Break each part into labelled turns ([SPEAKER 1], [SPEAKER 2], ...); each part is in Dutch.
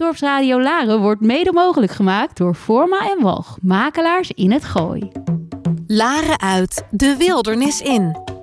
[SPEAKER 1] Dorpsradio Laren wordt mede mogelijk gemaakt door Forma en Walg, makelaars in het Gooi.
[SPEAKER 2] Laren uit, de wildernis in.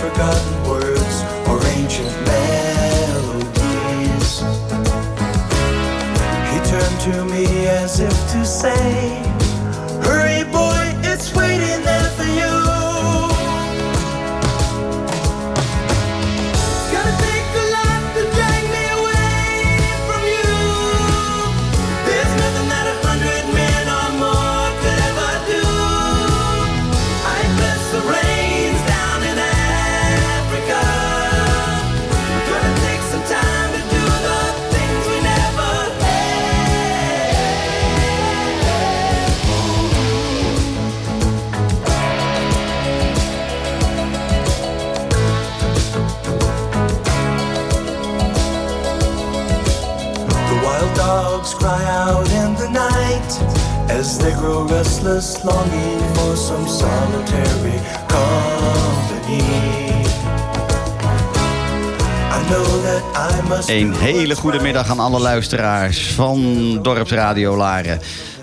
[SPEAKER 3] Forgotten words or ancient melodies. He turned to me as if to say, Hurry, as they grow restless, longing for some solitary company.
[SPEAKER 4] Een hele goede middag aan alle luisteraars van Dorpsradio Laren.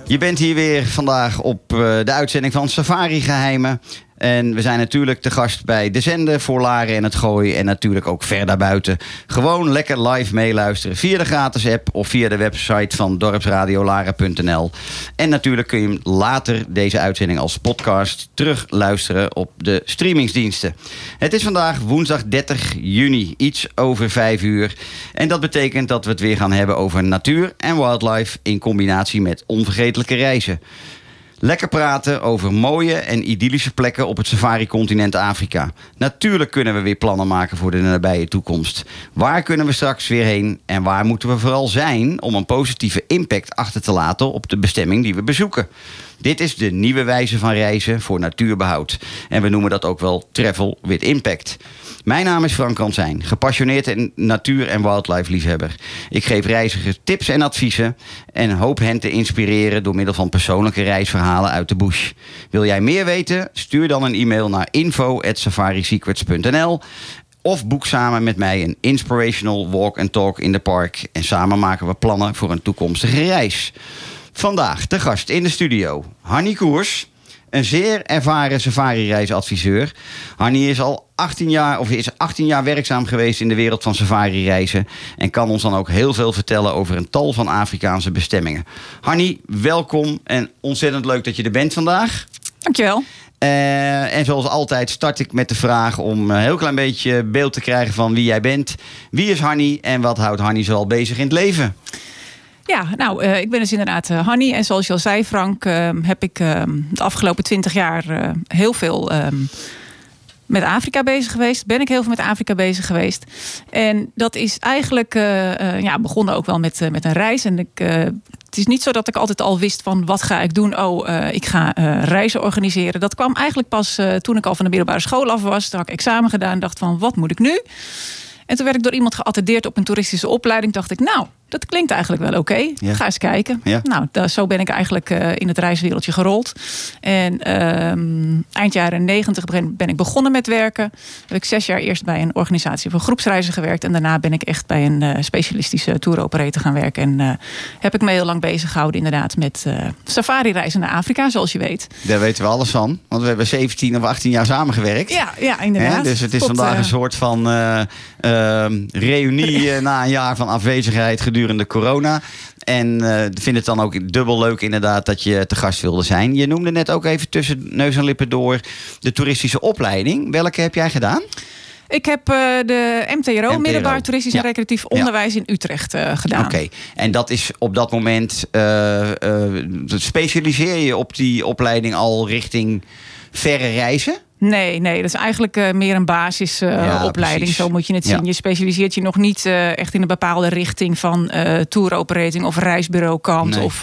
[SPEAKER 4] Je bent hier weer vandaag op eh, de uitzending van Safari Geheimen. En we zijn natuurlijk te gast bij de zender voor Laren en het Gooi. En natuurlijk ook ver daarbuiten. Gewoon lekker live meeluisteren via de gratis app of via de website van dorpsradiolaren.nl. En natuurlijk kun je later deze uitzending als podcast terugluisteren op de streamingsdiensten. Het is vandaag woensdag 30 juni, iets over 5 uur. En dat betekent dat we het weer gaan hebben over natuur en wildlife in combinatie met onvergetelijke reizen. Lekker praten over mooie en idyllische plekken op het safari-continent Afrika. Natuurlijk kunnen we weer plannen maken voor de nabije toekomst. Waar kunnen we straks weer heen en waar moeten we vooral zijn om een positieve impact achter te laten op de bestemming die we bezoeken? Dit is de nieuwe wijze van reizen voor natuurbehoud. En we noemen dat ook wel travel with impact. Mijn naam is Frank Ransijn, gepassioneerd en natuur- en wildlife-liefhebber. Ik geef reizigers tips en adviezen en hoop hen te inspireren door middel van persoonlijke reisverhalen uit de bush. Wil jij meer weten? Stuur dan een e-mail naar info@safarisecrets.nl of boek samen met mij een inspirational walk and talk in de park en samen maken we plannen voor een toekomstige reis. Vandaag de gast in de studio, Hanny Koers, een zeer ervaren safari-reisadviseur. Hanny is al 18 jaar, of is 18 jaar werkzaam geweest in de wereld van safari-reizen en kan ons dan ook heel veel vertellen over een tal van Afrikaanse bestemmingen. Hanny, welkom en ontzettend leuk dat je er bent vandaag.
[SPEAKER 5] Dankjewel.
[SPEAKER 4] Eh, en zoals altijd start ik met de vraag om een heel klein beetje beeld te krijgen van wie jij bent. Wie is Hanny en wat houdt Hanny zoal bezig in het leven?
[SPEAKER 5] Ja, nou, eh, ik ben dus inderdaad uh, Hanny. En zoals je al zei, Frank, uh, heb ik uh, de afgelopen twintig jaar eh, heel veel ehm, met Afrika bezig geweest. Ben ik heel veel met Afrika bezig geweest. En dat is eigenlijk eh, ja, begonnen ook wel met, met een reis. En ik, het is niet zo dat ik altijd al wist van wat ga ik doen. Oh, ik ga reizen organiseren. Dat kwam eigenlijk pas toen ik al van de middelbare school af was. Toen had ik examen gedaan en dacht van wat moet ik nu? En toen werd ik door iemand geattendeerd op een toeristische opleiding. Dacht ik, nou, dat klinkt eigenlijk wel oké.
[SPEAKER 4] Ja.
[SPEAKER 5] Ga eens kijken.
[SPEAKER 4] Ja.
[SPEAKER 5] Nou, zo ben ik eigenlijk eh, in het reiswereldje gerold. En ehm, eind jaren negentig ben, ben ik begonnen met werken. Heb ik zes jaar eerst bij een organisatie voor groepsreizen gewerkt. En daarna ben ik echt bij een eh, specialistische tour operator gaan werken. En eh, heb ik me heel lang bezig gehouden inderdaad met safari-reizen naar Afrika, zoals je weet.
[SPEAKER 4] Daar weten we alles van. Want we hebben 17 of 18 jaar samengewerkt.
[SPEAKER 5] Ja, ja inderdaad.
[SPEAKER 4] Hè, dus het is
[SPEAKER 5] Tot,
[SPEAKER 4] vandaag een soort van eh, ehm, reunie na een jaar van afwezigheid gedurende corona. En eh, ik vind het dan ook dubbel leuk inderdaad dat je te gast wilde zijn. Je noemde net ook even tussen neus en lippen door de toeristische opleiding. Welke heb jij gedaan?
[SPEAKER 5] Ik heb eh, de MTRO,
[SPEAKER 4] MTRO.
[SPEAKER 5] Middelbaar Toeristisch en. Recreatief
[SPEAKER 4] Ja.
[SPEAKER 5] Onderwijs in Utrecht eh, gedaan.
[SPEAKER 4] Oké, en dat is op dat moment, eh, eh, specialiseer je op die opleiding al richting verre reizen?
[SPEAKER 5] Nee, nee, dat is eigenlijk eh, meer een basisopleiding. Zo moet je het
[SPEAKER 4] Ja.
[SPEAKER 5] zien. Je specialiseert je nog niet eh, echt in een bepaalde richting van eh touroperating of reisbureau kant.
[SPEAKER 4] Nee.
[SPEAKER 5] Of,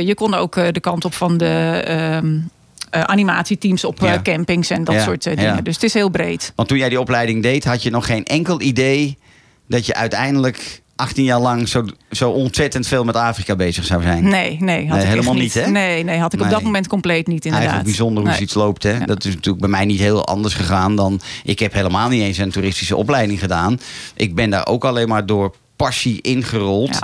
[SPEAKER 5] je kon ook de kant op van de ehm, eh, animatieteams op campings en dat
[SPEAKER 4] Ja,
[SPEAKER 5] soort
[SPEAKER 4] ja.
[SPEAKER 5] dingen. Dus het is heel breed.
[SPEAKER 4] Want toen jij die opleiding deed, had je nog geen enkel idee dat je uiteindelijk 18 jaar lang zo, zo ontzettend veel met Afrika bezig zou zijn.
[SPEAKER 5] Nee, nee, had ik
[SPEAKER 4] helemaal niet, hè?
[SPEAKER 5] Nee, nee, had ik op dat moment compleet niet inderdaad.
[SPEAKER 4] Eigenlijk bijzonder hoe
[SPEAKER 5] Nee.
[SPEAKER 4] zoiets loopt. Hè?
[SPEAKER 5] Ja.
[SPEAKER 4] Dat is natuurlijk bij mij niet heel anders gegaan dan. Ik heb helemaal niet eens een toeristische opleiding gedaan. Ik ben daar ook alleen maar door passie ingerold.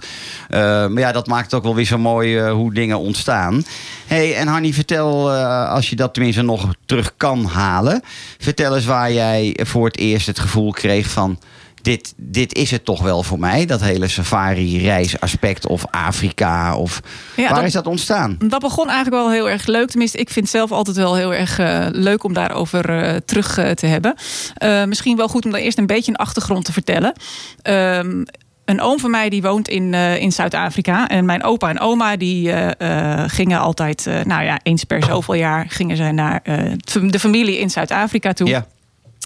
[SPEAKER 5] Ja.
[SPEAKER 4] Eh, maar ja, dat maakt ook wel weer zo mooi eh, hoe dingen ontstaan. hey, en Hanny, vertel, eh, als je dat tenminste nog terug kan halen. Vertel eens waar jij voor het eerst het gevoel kreeg van. Dit, dit is het toch wel voor mij, dat hele safari-reisaspect of Afrika. Of,
[SPEAKER 5] Ja,
[SPEAKER 4] waar
[SPEAKER 5] dat-
[SPEAKER 4] is dat ontstaan?
[SPEAKER 5] Dat begon eigenlijk wel heel erg leuk. Tenminste, ik vind het zelf altijd wel heel erg eh, leuk om daarover eh, terug eh, te hebben. Misschien wel goed om daar eerst een beetje een achtergrond te vertellen. Ehm, een oom van mij die woont in, in Zuid-Afrika. En mijn opa en oma die gingen altijd, nou ja, eens per zoveel jaar gingen zij naar de familie in Zuid-Afrika toe.
[SPEAKER 4] Ja.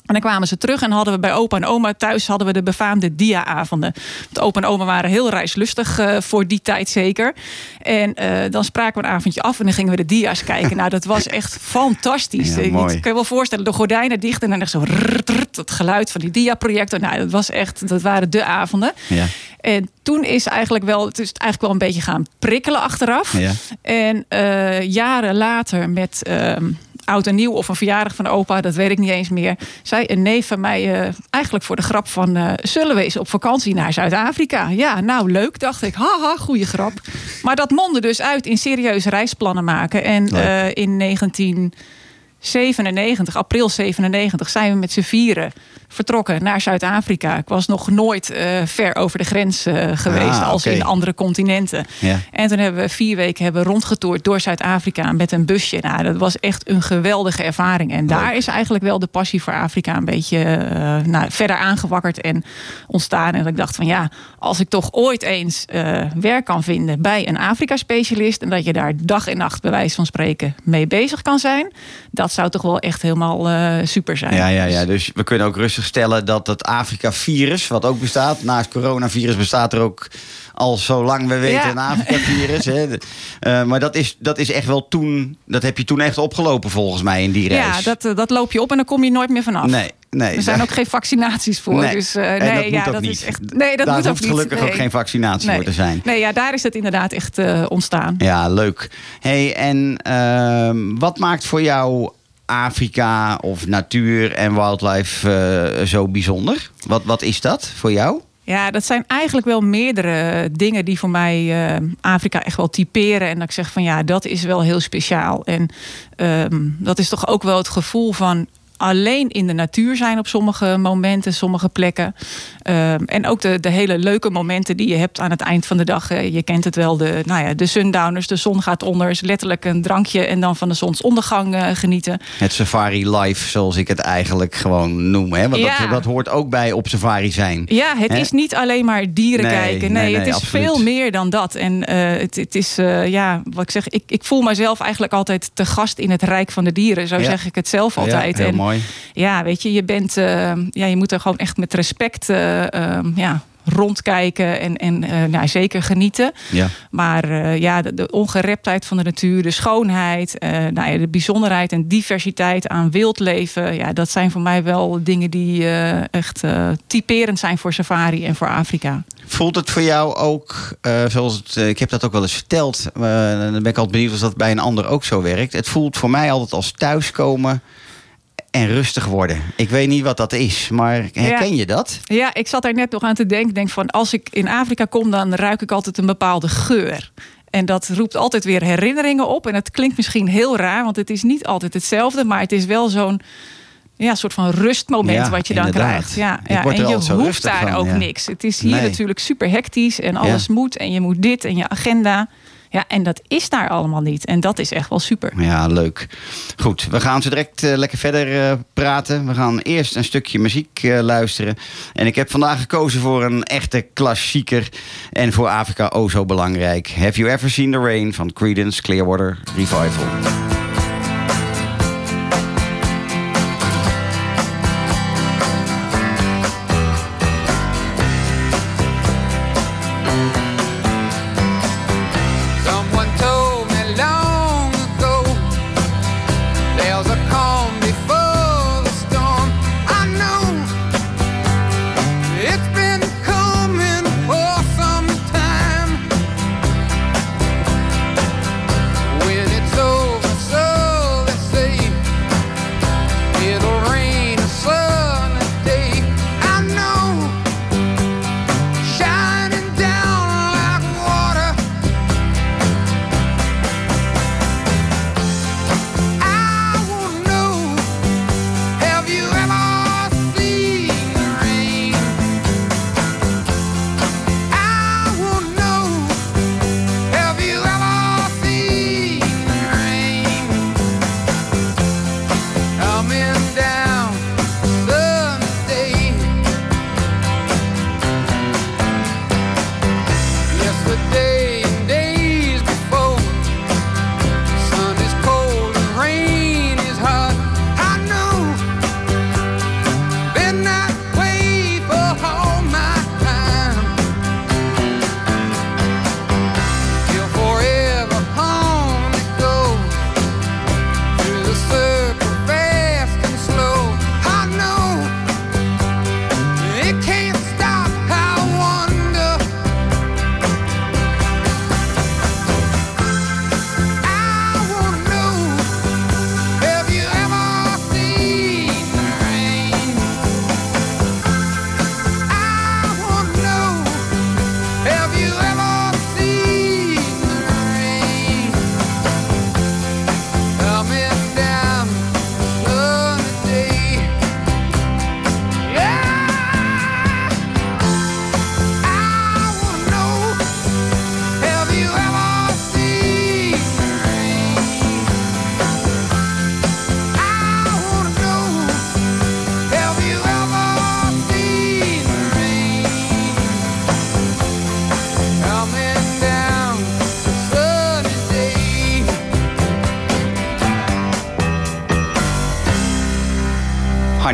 [SPEAKER 5] En dan kwamen ze terug en hadden we bij opa en oma thuis hadden we de befaamde dia-avonden. Want opa en oma waren heel reislustig eh, voor die tijd zeker. En eh, dan spraken we een avondje af en dan gingen we de dia's kijken. Nou, dat was echt fantastisch.
[SPEAKER 4] Ja, mooi.
[SPEAKER 5] kan je wel voorstellen, de gordijnen dicht en dan echt zo rrrt, rrrt, het geluid van die dia-projector. Nou, dat was echt, dat waren de avonden.
[SPEAKER 4] Ja.
[SPEAKER 5] En toen is eigenlijk wel, het is eigenlijk wel een beetje gaan prikkelen achteraf.
[SPEAKER 4] Ja.
[SPEAKER 5] En eh, jaren later met ehm, oud en nieuw of een verjaardag van opa, dat weet ik niet eens meer, zei een neef van mij eh, eigenlijk voor de grap van eh, zullen we eens op vakantie naar Zuid-Afrika? Ja, nou leuk, dacht ik. Haha, goede grap. Maar dat mondde dus uit in serieus reisplannen maken. En eh, in 1997, april 97, zijn we met z'n vieren vertrokken naar Zuid-Afrika. Ik was nog nooit eh, ver over de grens eh, geweest
[SPEAKER 4] Ah,
[SPEAKER 5] als in andere continenten.
[SPEAKER 4] Ja.
[SPEAKER 5] En toen hebben we vier weken hebben rondgetoerd door Zuid-Afrika met een busje. Nou, dat was echt een geweldige ervaring. En daar is eigenlijk wel de passie voor Afrika een beetje eh, nou, verder aangewakkerd en ontstaan. En dat ik dacht van ja, als ik toch ooit eens werk kan vinden bij een Afrika-specialist. En dat je daar dag en nacht bij wijze van spreken mee bezig kan zijn. Dat zou toch wel echt helemaal super zijn.
[SPEAKER 4] Ja, ja, ja. Dus we kunnen ook rustig stellen dat het Afrika-virus, wat ook bestaat, naast coronavirus bestaat er ook al zolang we weten
[SPEAKER 5] Ja.
[SPEAKER 4] een Afrika-virus. eh, maar dat is, dat is echt wel toen, dat heb je toen echt opgelopen volgens mij in die reis.
[SPEAKER 5] Ja, dat, eh, dat loop je op en dan kom je nooit meer vanaf.
[SPEAKER 4] Nee, nee.
[SPEAKER 5] Er zijn ook geen vaccinaties voor.
[SPEAKER 4] Nee.
[SPEAKER 5] Dus
[SPEAKER 4] En
[SPEAKER 5] nee,
[SPEAKER 4] dat
[SPEAKER 5] ja, dat
[SPEAKER 4] niet.
[SPEAKER 5] is echt. Nee, dat
[SPEAKER 4] Daar
[SPEAKER 5] moet
[SPEAKER 4] hoeft gelukkig ook geen vaccinatie
[SPEAKER 5] Nee.
[SPEAKER 4] voor te zijn.
[SPEAKER 5] Nee, ja, daar is het inderdaad echt ontstaan.
[SPEAKER 4] Ja, leuk. hey, en ehm, wat maakt voor jou Afrika of natuur en wildlife eh, zo bijzonder? Wat, wat is dat voor jou?
[SPEAKER 5] Ja, dat zijn eigenlijk wel meerdere dingen die voor mij eh, Afrika echt wel typeren. En dat ik zeg van ja, dat is wel heel speciaal. En ehm, dat is toch ook wel het gevoel van alleen in de natuur zijn op sommige momenten, sommige plekken. Ehm, en ook de, de hele leuke momenten die je hebt aan het eind van de dag. Eh, je kent het wel, de, nou ja, de sundowners, de zon gaat onder. Is letterlijk een drankje en dan van de zonsondergang eh, genieten.
[SPEAKER 4] Het safari life, zoals ik het eigenlijk gewoon noem. Hè? Want
[SPEAKER 5] Ja.
[SPEAKER 4] dat, dat hoort ook bij op safari zijn.
[SPEAKER 5] Ja, het
[SPEAKER 4] Hè?
[SPEAKER 5] is niet alleen maar dieren
[SPEAKER 4] Nee,
[SPEAKER 5] kijken.
[SPEAKER 4] nee,
[SPEAKER 5] Nee,
[SPEAKER 4] nee,
[SPEAKER 5] het is
[SPEAKER 4] absoluut.
[SPEAKER 5] veel meer dan dat. En eh, het, het is, ja, wat ik zeg, ik, ik voel mezelf eigenlijk altijd te gast in het rijk van de dieren. Zo
[SPEAKER 4] Ja.
[SPEAKER 5] zeg ik het zelf altijd.
[SPEAKER 4] Ja, mooi.
[SPEAKER 5] ja, weet je, je bent, eh, ja, je moet er gewoon echt met respect, eh, ehm, ja, rondkijken en, en eh, nou, zeker genieten.
[SPEAKER 4] Ja.
[SPEAKER 5] Maar eh, ja, de, de ongereptheid van de natuur, de schoonheid, eh, nou ja, de bijzonderheid en diversiteit aan wildleven. Ja, dat zijn voor mij wel dingen die eh, echt eh, typerend zijn voor safari en voor Afrika.
[SPEAKER 4] Voelt het voor jou ook, eh, zoals het, ik heb dat ook wel eens verteld, dan ben ik altijd benieuwd of dat bij een ander ook zo werkt. Het voelt voor mij altijd als thuiskomen en rustig worden. Ik weet niet wat dat is, maar herken je dat?
[SPEAKER 5] Ja, ik zat daar net nog aan te denken. Ik Denk van als ik in Afrika kom, dan ruik ik altijd een bepaalde geur. En dat roept altijd weer herinneringen op. En het klinkt misschien heel raar, want het is niet altijd hetzelfde, maar het is wel zo'n ja, soort van rustmoment
[SPEAKER 4] Ja,
[SPEAKER 5] wat je dan
[SPEAKER 4] inderdaad.
[SPEAKER 5] krijgt. Ja, ja. en je hoeft daar
[SPEAKER 4] van,
[SPEAKER 5] ook
[SPEAKER 4] ja.
[SPEAKER 5] niks. Het is hier
[SPEAKER 4] Nee.
[SPEAKER 5] natuurlijk super hectisch en alles moet en je moet dit en je agenda. Ja, en dat is daar allemaal niet. En dat is echt wel super.
[SPEAKER 4] Ja, leuk. Goed, we gaan zo direct eh, lekker verder eh, praten. We gaan eerst een stukje muziek eh, luisteren. En ik heb vandaag gekozen voor een echte klassieker. En voor Afrika oh zo belangrijk. Have You Ever Seen the Rain van Creedence Clearwater Revival.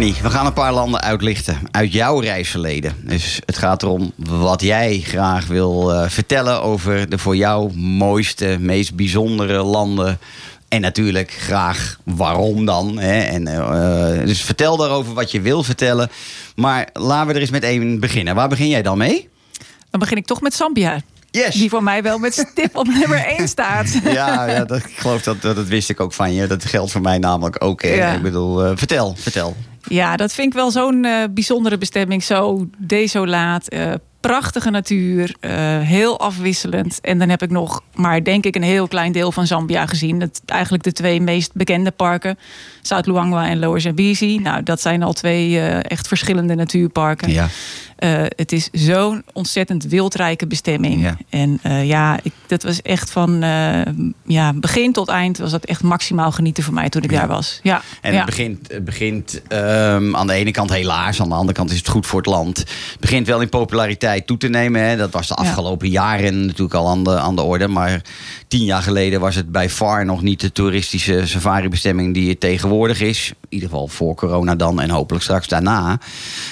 [SPEAKER 4] We gaan een paar landen uitlichten uit jouw reisverleden. Dus het gaat erom wat jij graag wil eh, vertellen over de voor jou mooiste, meest bijzondere landen. En natuurlijk graag waarom dan. Hè? En, eh, dus vertel daarover wat je wil vertellen. Maar laten we er eens met één beginnen. Waar begin jij dan mee?
[SPEAKER 5] Dan begin ik toch met Zambia.
[SPEAKER 4] Yes!
[SPEAKER 5] Die voor mij wel met stip op nummer 1 staat.
[SPEAKER 4] Ja, ja dat, ik geloof dat, dat, dat wist ik ook van je. Dat geldt voor mij namelijk ook.
[SPEAKER 5] Ja.
[SPEAKER 4] Ik bedoel, eh, vertel, vertel.
[SPEAKER 5] Ja, dat vind ik wel zo'n eh, bijzondere bestemming. Zo desolaat. eh, prachtige natuur. eh, heel afwisselend. En dan heb ik nog maar denk ik een heel klein deel van Zambia gezien. Dat eigenlijk de twee meest bekende parken. Zuid-Luangwa en Lower Zambezi. Nou, dat zijn al twee echt verschillende natuurparken.
[SPEAKER 4] Ja.
[SPEAKER 5] Eh, het is zo'n ontzettend wildrijke bestemming.
[SPEAKER 4] Ja.
[SPEAKER 5] En eh, ja, ik, dat was echt van eh, ja, begin tot eind was dat echt maximaal genieten voor mij toen ik
[SPEAKER 4] Ja.
[SPEAKER 5] daar was. Ja.
[SPEAKER 4] En
[SPEAKER 5] ja.
[SPEAKER 4] het begint, het begint ehm, aan de ene kant helaas, aan de andere kant is het goed voor het land. Het begint wel in populariteit toe te nemen. Hè. Dat was de afgelopen jaren natuurlijk al aan de, aan de orde. Maar tien jaar geleden was het bij far nog niet de toeristische safari-bestemming die het tegenwoordig is. In ieder geval voor corona dan en hopelijk straks daarna.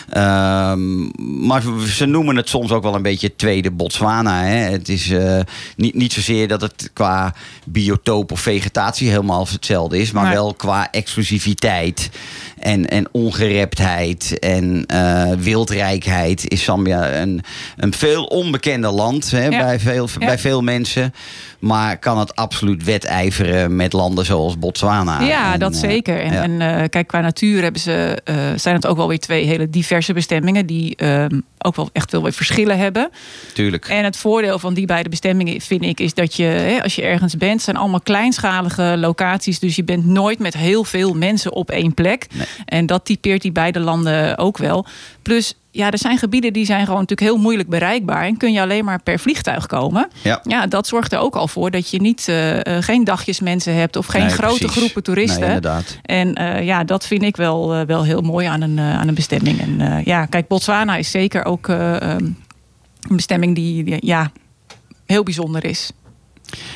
[SPEAKER 4] Ehm, maar ze noemen het soms ook wel een beetje tweede Botswana. Hè? Het is eh, niet, niet zozeer dat het qua biotoop of vegetatie helemaal hetzelfde is, maar wel qua exclusiviteit en, en ongereptheid en eh, wildrijkheid is Zambia een, een veel onbekender land hè,
[SPEAKER 5] Ja.
[SPEAKER 4] bij, veel,
[SPEAKER 5] Ja.
[SPEAKER 4] bij veel mensen. Maar kan het absoluut wedijveren met landen zoals Botswana.
[SPEAKER 5] Ja,
[SPEAKER 4] En,
[SPEAKER 5] dat
[SPEAKER 4] eh,
[SPEAKER 5] zeker. En,
[SPEAKER 4] ja.
[SPEAKER 5] en eh, kijk, qua natuur hebben ze, eh, zijn het ook wel weer twee hele diverse bestemmingen. Die ehm, ook wel echt wel weer verschillen hebben.
[SPEAKER 4] Tuurlijk.
[SPEAKER 5] En het voordeel van die beide bestemmingen vind ik is dat je, hè, als je ergens bent, zijn allemaal kleinschalige locaties. Dus je bent nooit met heel veel mensen op één plek.
[SPEAKER 4] Nee.
[SPEAKER 5] En dat typeert die beide landen ook wel. Plus, ja, er zijn gebieden die zijn gewoon natuurlijk heel moeilijk bereikbaar. En kun je alleen maar per vliegtuig komen.
[SPEAKER 4] Ja.
[SPEAKER 5] Ja, dat zorgt er ook al voor dat je niet, eh, eh, geen dagjes mensen hebt of geen
[SPEAKER 4] Nee,
[SPEAKER 5] grote
[SPEAKER 4] precies.
[SPEAKER 5] groepen toeristen.
[SPEAKER 4] Nee, inderdaad.
[SPEAKER 5] En eh, ja, dat vind ik wel, wel heel mooi aan een, aan een bestemming. En ja, kijk, Botswana is zeker ook eh, ehm, een bestemming die, die, ja, heel bijzonder is.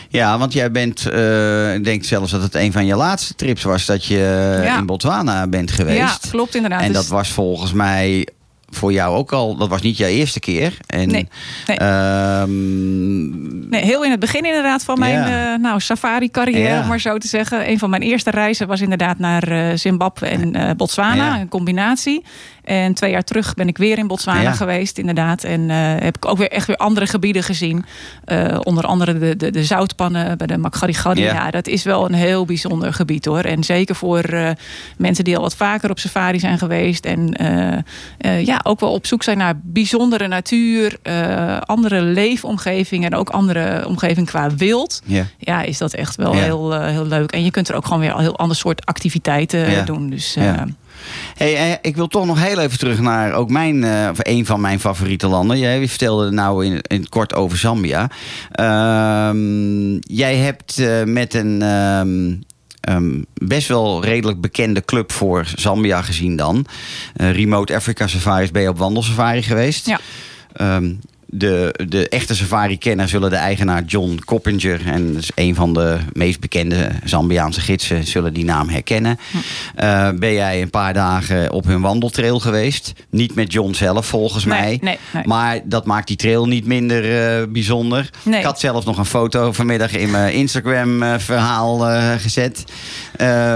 [SPEAKER 4] Ja, want jij bent, eh, ik denk zelfs dat het een van je laatste trips was dat je
[SPEAKER 5] Ja.
[SPEAKER 4] in Botswana bent geweest.
[SPEAKER 5] Ja, klopt inderdaad.
[SPEAKER 4] En
[SPEAKER 5] Dus-
[SPEAKER 4] dat was volgens mij voor jou ook al, dat was niet jouw eerste keer. En,
[SPEAKER 5] Nee, nee.
[SPEAKER 4] ehm,
[SPEAKER 5] Nee, heel in het begin inderdaad van mijn
[SPEAKER 4] Ja.
[SPEAKER 5] eh, nou, safari-carrière,
[SPEAKER 4] Ja.
[SPEAKER 5] om maar zo te zeggen. Een van mijn eerste reizen was inderdaad naar eh, Zimbabwe en eh, Botswana,
[SPEAKER 4] Ja.
[SPEAKER 5] een combinatie. En twee jaar terug ben ik weer in Botswana
[SPEAKER 4] Ja.
[SPEAKER 5] geweest, inderdaad. En eh, heb ik ook weer echt weer andere gebieden gezien. Eh, onder andere de, de, de zoutpannen bij de Makgadikgadi.
[SPEAKER 4] Ja.
[SPEAKER 5] Ja. dat is wel een heel bijzonder gebied hoor. En zeker voor eh, mensen die al wat vaker op safari zijn geweest. En ja, ook wel op zoek zijn naar bijzondere natuur, andere leefomgevingen en ook andere omgeving qua wild.
[SPEAKER 4] ja.
[SPEAKER 5] Ja, is dat echt wel heel, heel leuk. En je kunt er ook gewoon weer een heel ander soort activiteiten doen. Dus
[SPEAKER 4] Ja. Hey, eh, ik wil toch nog heel even terug naar ook mijn, eh, of een van mijn favoriete landen. Jij vertelde nou in, in het kort over Zambia. Ehm, jij hebt eh, met een ehm, ehm, best wel redelijk bekende club voor Zambia gezien dan. Remote Africa Safaris ben je op wandelsafari geweest.
[SPEAKER 5] Ja.
[SPEAKER 4] De, de echte safari-kenner zullen de eigenaar John Coppinger... en dat is een van de meest bekende Zambiaanse gidsen... zullen die naam herkennen. Eh, ben jij een paar dagen op hun wandeltrail geweest? Niet met John zelf, volgens
[SPEAKER 5] Nee,
[SPEAKER 4] mij.
[SPEAKER 5] nee, nee.
[SPEAKER 4] Maar dat maakt die trail niet minder eh, bijzonder. Ik had zelfs nog een foto vanmiddag in mijn Instagram-verhaal eh, gezet...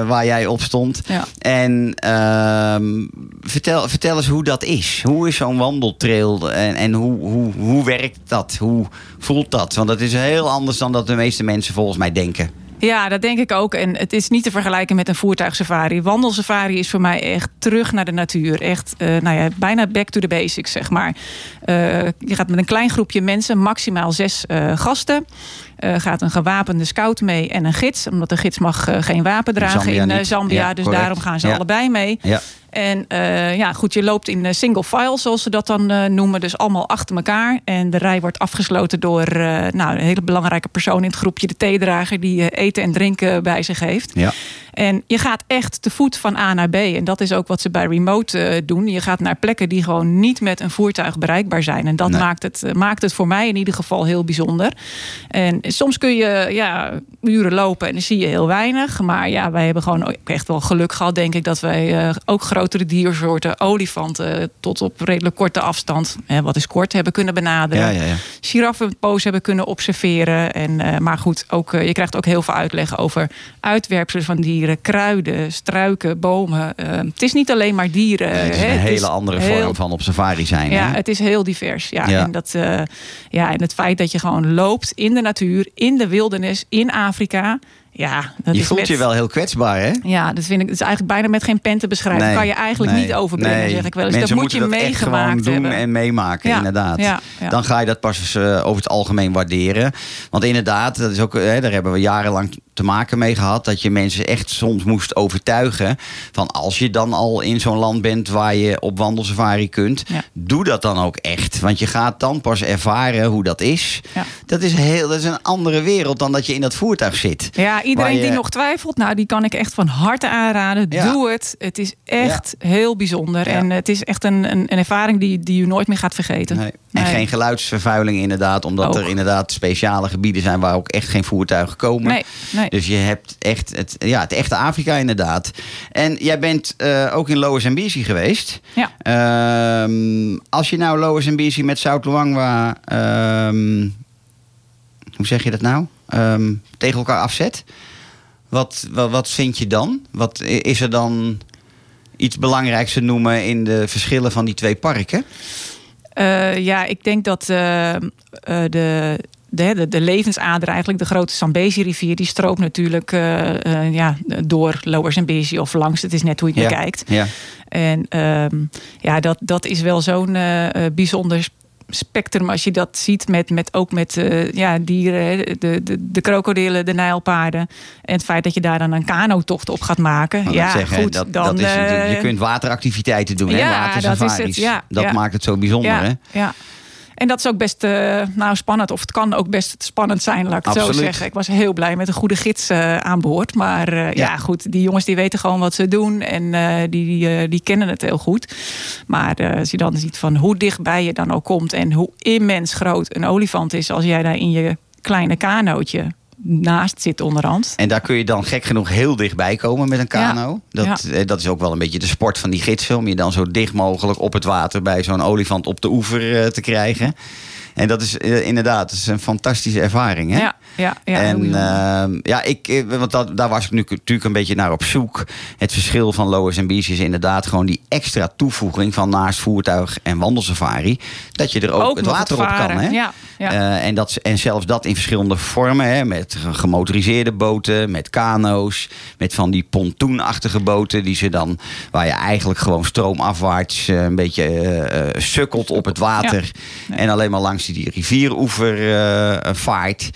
[SPEAKER 4] waar jij op stond.
[SPEAKER 5] Ja.
[SPEAKER 4] En ehm, vertel, vertel eens hoe dat is. Hoe is zo'n wandeltrail en, en hoe, hoe, hoe werkt dat? Hoe voelt dat? Want dat is heel anders dan dat de meeste mensen volgens mij denken.
[SPEAKER 5] Ja, dat denk ik ook. En het is niet te vergelijken met een voertuigsafari. Wandelsafari is voor mij echt terug naar de natuur. Echt, eh, nou ja, bijna back to the basics, zeg maar. Eh, je gaat met een klein groepje mensen, maximaal zes eh, gasten. Gaat een gewapende scout mee en een gids. Omdat de gids mag geen wapen dragen
[SPEAKER 4] Zambia
[SPEAKER 5] in. Zambia.
[SPEAKER 4] Ja,
[SPEAKER 5] dus
[SPEAKER 4] correct.
[SPEAKER 5] daarom gaan ze
[SPEAKER 4] Ja.
[SPEAKER 5] allebei mee.
[SPEAKER 4] Ja.
[SPEAKER 5] En eh, ja, goed, je loopt in eh, single file, zoals ze dat dan eh, noemen. Dus allemaal achter elkaar. En de rij wordt afgesloten door eh, nou, een hele belangrijke persoon in het groepje, de theedrager, die eten en drinken bij zich heeft.
[SPEAKER 4] Ja.
[SPEAKER 5] En je gaat echt te voet van A naar B. En dat is ook wat ze bij remote doen. Je gaat naar plekken die gewoon niet met een voertuig bereikbaar zijn. En dat
[SPEAKER 4] Nee.
[SPEAKER 5] maakt, het, maakt het voor mij in ieder geval heel bijzonder. En soms kun je ja, uren lopen en dan zie je heel weinig. Maar ja, wij hebben gewoon echt wel geluk gehad, denk ik, dat wij ook grotere diersoorten, olifanten, tot op redelijk korte afstand, hè, wat is kort, hebben kunnen benaderen
[SPEAKER 4] Ja, ja, ja.
[SPEAKER 5] giraffenpoos hebben kunnen observeren. En, eh, maar goed, ook, eh, je krijgt ook heel veel uitleg over uitwerpselen van dieren, kruiden, struiken, bomen. Eh, het is niet alleen maar dieren.
[SPEAKER 4] het is
[SPEAKER 5] hè.
[SPEAKER 4] een
[SPEAKER 5] Het
[SPEAKER 4] hele andere
[SPEAKER 5] heel-
[SPEAKER 4] vorm van op safari zijn.
[SPEAKER 5] Ja,
[SPEAKER 4] hè?
[SPEAKER 5] het is heel divers. Ja.
[SPEAKER 4] Ja.
[SPEAKER 5] En, dat, ja, en het feit dat je gewoon loopt in de natuur, in de wildernis, in Afrika. Ja, dat
[SPEAKER 4] je
[SPEAKER 5] is
[SPEAKER 4] voelt
[SPEAKER 5] met-
[SPEAKER 4] je wel heel kwetsbaar, hè?
[SPEAKER 5] Ja, dat vind ik. Het is eigenlijk bijna met geen pen te beschrijven.
[SPEAKER 4] Nee,
[SPEAKER 5] kan je eigenlijk
[SPEAKER 4] nee,
[SPEAKER 5] niet overbrengen,
[SPEAKER 4] nee.
[SPEAKER 5] zeg ik wel eens.
[SPEAKER 4] Mensen
[SPEAKER 5] dat moet je
[SPEAKER 4] dat echt gewoon
[SPEAKER 5] meegemaakt
[SPEAKER 4] doen
[SPEAKER 5] hebben.
[SPEAKER 4] en meemaken,
[SPEAKER 5] Ja,
[SPEAKER 4] inderdaad.
[SPEAKER 5] ja, ja.
[SPEAKER 4] Dan ga je dat pas eh, over het algemeen waarderen. Want inderdaad, dat is ook, hè, daar hebben we jarenlang te maken mee gehad. Dat je mensen echt soms moest overtuigen. Van als je dan al in zo'n land bent waar je op wandelsafari kunt.
[SPEAKER 5] Ja.
[SPEAKER 4] Doe dat dan ook echt. Want je gaat dan pas ervaren hoe dat is.
[SPEAKER 5] Ja.
[SPEAKER 4] Dat, is heel, dat is een andere wereld dan dat je in dat voertuig zit.
[SPEAKER 5] Ja, iedereen
[SPEAKER 4] je-
[SPEAKER 5] die nog twijfelt, nou, die kan ik echt van harte aanraden.
[SPEAKER 4] Ja.
[SPEAKER 5] Doe het. Het is echt heel bijzonder. En het is echt een, een, een ervaring die, die u nooit meer gaat vergeten.
[SPEAKER 4] Nee. En
[SPEAKER 5] Nee.
[SPEAKER 4] geen geluidsvervuiling inderdaad, omdat
[SPEAKER 5] Ook.
[SPEAKER 4] er inderdaad speciale gebieden zijn waar ook echt geen voertuigen komen.
[SPEAKER 5] Nee, nee.
[SPEAKER 4] Dus je hebt echt het, ja, het echte Afrika inderdaad. En jij bent eh, ook in Lower Zambezi geweest.
[SPEAKER 5] Ja.
[SPEAKER 4] Ehm, als je nou Lower Zambezi met South Luangwa, ehm, hoe zeg je dat nou, Ehm, tegen elkaar afzet. Wat, wat, wat vind je dan? Wat is er dan iets belangrijks te noemen in de verschillen van die twee parken?
[SPEAKER 5] Eh, ja, ik denk dat eh, eh, de, de, de, de levensader, eigenlijk de grote Zambezi-rivier, die stroomt natuurlijk ja, door Lower Zambezi of langs. Het is net hoe je het
[SPEAKER 4] Ja.
[SPEAKER 5] bekijkt.
[SPEAKER 4] Ja.
[SPEAKER 5] En ehm, ja, dat, dat is wel zo'n bijzonder spectrum als je dat ziet met, met ook met eh, ja, dieren, de, de, de krokodillen, de nijlpaarden. En het feit dat je daar dan een kanotocht op gaat maken.
[SPEAKER 4] Maar
[SPEAKER 5] ja,
[SPEAKER 4] zeggen,
[SPEAKER 5] goed,
[SPEAKER 4] dat,
[SPEAKER 5] dan,
[SPEAKER 4] dat is, natuurlijk- je
[SPEAKER 5] eh,
[SPEAKER 4] kunt wateractiviteiten doen, hè?
[SPEAKER 5] ja, dat is het, ja,
[SPEAKER 4] dat
[SPEAKER 5] ja.
[SPEAKER 4] maakt het zo bijzonder, hè?
[SPEAKER 5] Ja. En dat is ook best eh, nou, spannend. Of het kan ook best spannend zijn, laat ik het
[SPEAKER 4] Absoluut.
[SPEAKER 5] zo zeggen. Ik was heel blij met een goede gids eh, aan boord. Maar eh, ja. goed, die jongens die weten gewoon wat ze doen. En die, die kennen het heel goed. Maar als je dan ziet van hoe dichtbij je dan ook komt... en hoe immens groot een olifant is... als jij daar in je kleine kanootje naast zit onderhand.
[SPEAKER 4] En daar kun je dan gek genoeg heel dichtbij komen met een kano.
[SPEAKER 5] Ja.
[SPEAKER 4] Dat, eh, dat is ook wel een beetje de sport van die gidsen. Om je dan zo dicht mogelijk op het water bij zo'n olifant op de oever eh, te krijgen. En dat is eh, inderdaad dat is een fantastische ervaring. Hè?
[SPEAKER 5] Ja, ja, ja.
[SPEAKER 4] en ehm, ja, ik, want dat, daar was ik nu natuurlijk een beetje naar op zoek. Het verschil van Lower Zambezi is inderdaad gewoon die extra toevoeging van naast voertuig en wandelsafari. Dat je er ook, het water op kan. Hè?
[SPEAKER 5] Ja, ja.
[SPEAKER 4] Eh, en, dat, en zelfs dat in verschillende vormen. Hè, met gemotoriseerde boten, met kano's, met van die pontoenachtige boten. Die ze dan, waar je eigenlijk gewoon stroomafwaarts eh, een beetje eh, sukkelt op het water. En alleen maar langs die rivieroever vaart.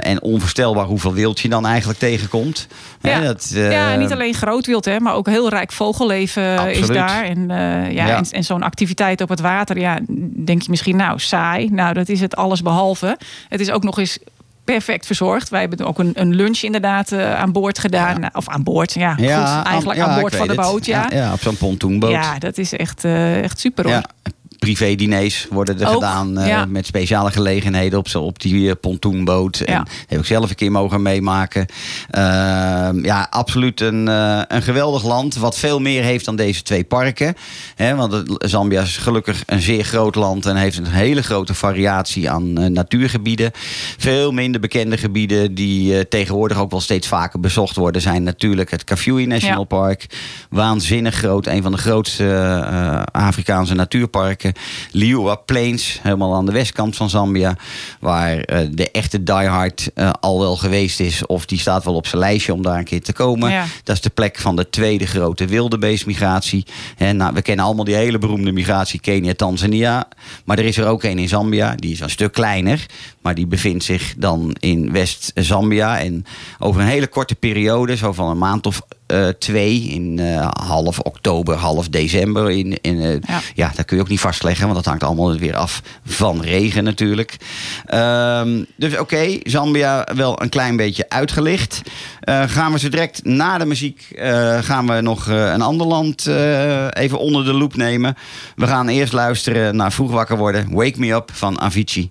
[SPEAKER 4] En onvoorstelbaar hoeveel wild je dan eigenlijk tegenkomt.
[SPEAKER 5] Ja.
[SPEAKER 4] dat, eh,
[SPEAKER 5] ja, niet alleen groot wild, hè, maar ook heel rijk vogelleven is daar. En, eh, ja,
[SPEAKER 4] Ja.
[SPEAKER 5] en, en zo'n activiteit op het water, ja, denk je misschien, nou, saai. Nou, dat is het alles behalve. Het is ook nog eens perfect verzorgd. Wij hebben ook een, een lunch inderdaad eh, aan boord gedaan. Nou, Of aan boord, ja.
[SPEAKER 4] ja,
[SPEAKER 5] goed, eigenlijk
[SPEAKER 4] ja,
[SPEAKER 5] aan boord van de
[SPEAKER 4] het.
[SPEAKER 5] boot, ja.
[SPEAKER 4] ja. op zo'n pontoenboot.
[SPEAKER 5] Ja, dat is echt, echt super hoor.
[SPEAKER 4] Privé-diners worden er
[SPEAKER 5] Ook,
[SPEAKER 4] gedaan eh,
[SPEAKER 5] ja.
[SPEAKER 4] met speciale gelegenheden op, zo, op die eh, pontoenboot. En heb ik zelf een keer mogen meemaken. Ehm, ja, absoluut een, eh, een geweldig land. Wat veel meer heeft dan deze twee parken. Hè, want Zambia is gelukkig een zeer groot land en heeft een hele grote variatie aan natuurgebieden. Veel minder bekende gebieden die tegenwoordig ook wel steeds vaker bezocht worden, zijn natuurlijk het Kafue National
[SPEAKER 5] Ja.
[SPEAKER 4] Park. Waanzinnig groot, een van de grootste Afrikaanse natuurparken. Liuwa Plains, helemaal aan de westkant van Zambia. Waar eh, de echte diehard eh, al wel geweest is. Of die staat wel op zijn lijstje om daar een keer te komen.
[SPEAKER 5] Ja.
[SPEAKER 4] Dat is de plek van de tweede grote wildebeestmigratie. Hè, nou, we kennen allemaal die hele beroemde migratie Kenia-Tanzania. Maar er is er ook een in Zambia. Die is een stuk kleiner. Maar die bevindt zich dan in West-Zambia. En over een hele korte periode, zo van een maand of twee... in eh, half oktober, half december... In, in, eh,
[SPEAKER 5] Ja.
[SPEAKER 4] ja, dat kun je ook niet vastleggen, want dat hangt allemaal weer af van regen natuurlijk. Ehm, dus oké, Zambia wel een klein beetje uitgelicht. Gaan we zo direct na de muziek gaan we nog een ander land even onder de loep nemen. We gaan eerst luisteren naar Vroeg Wakker Worden, Wake Me Up van Avicii.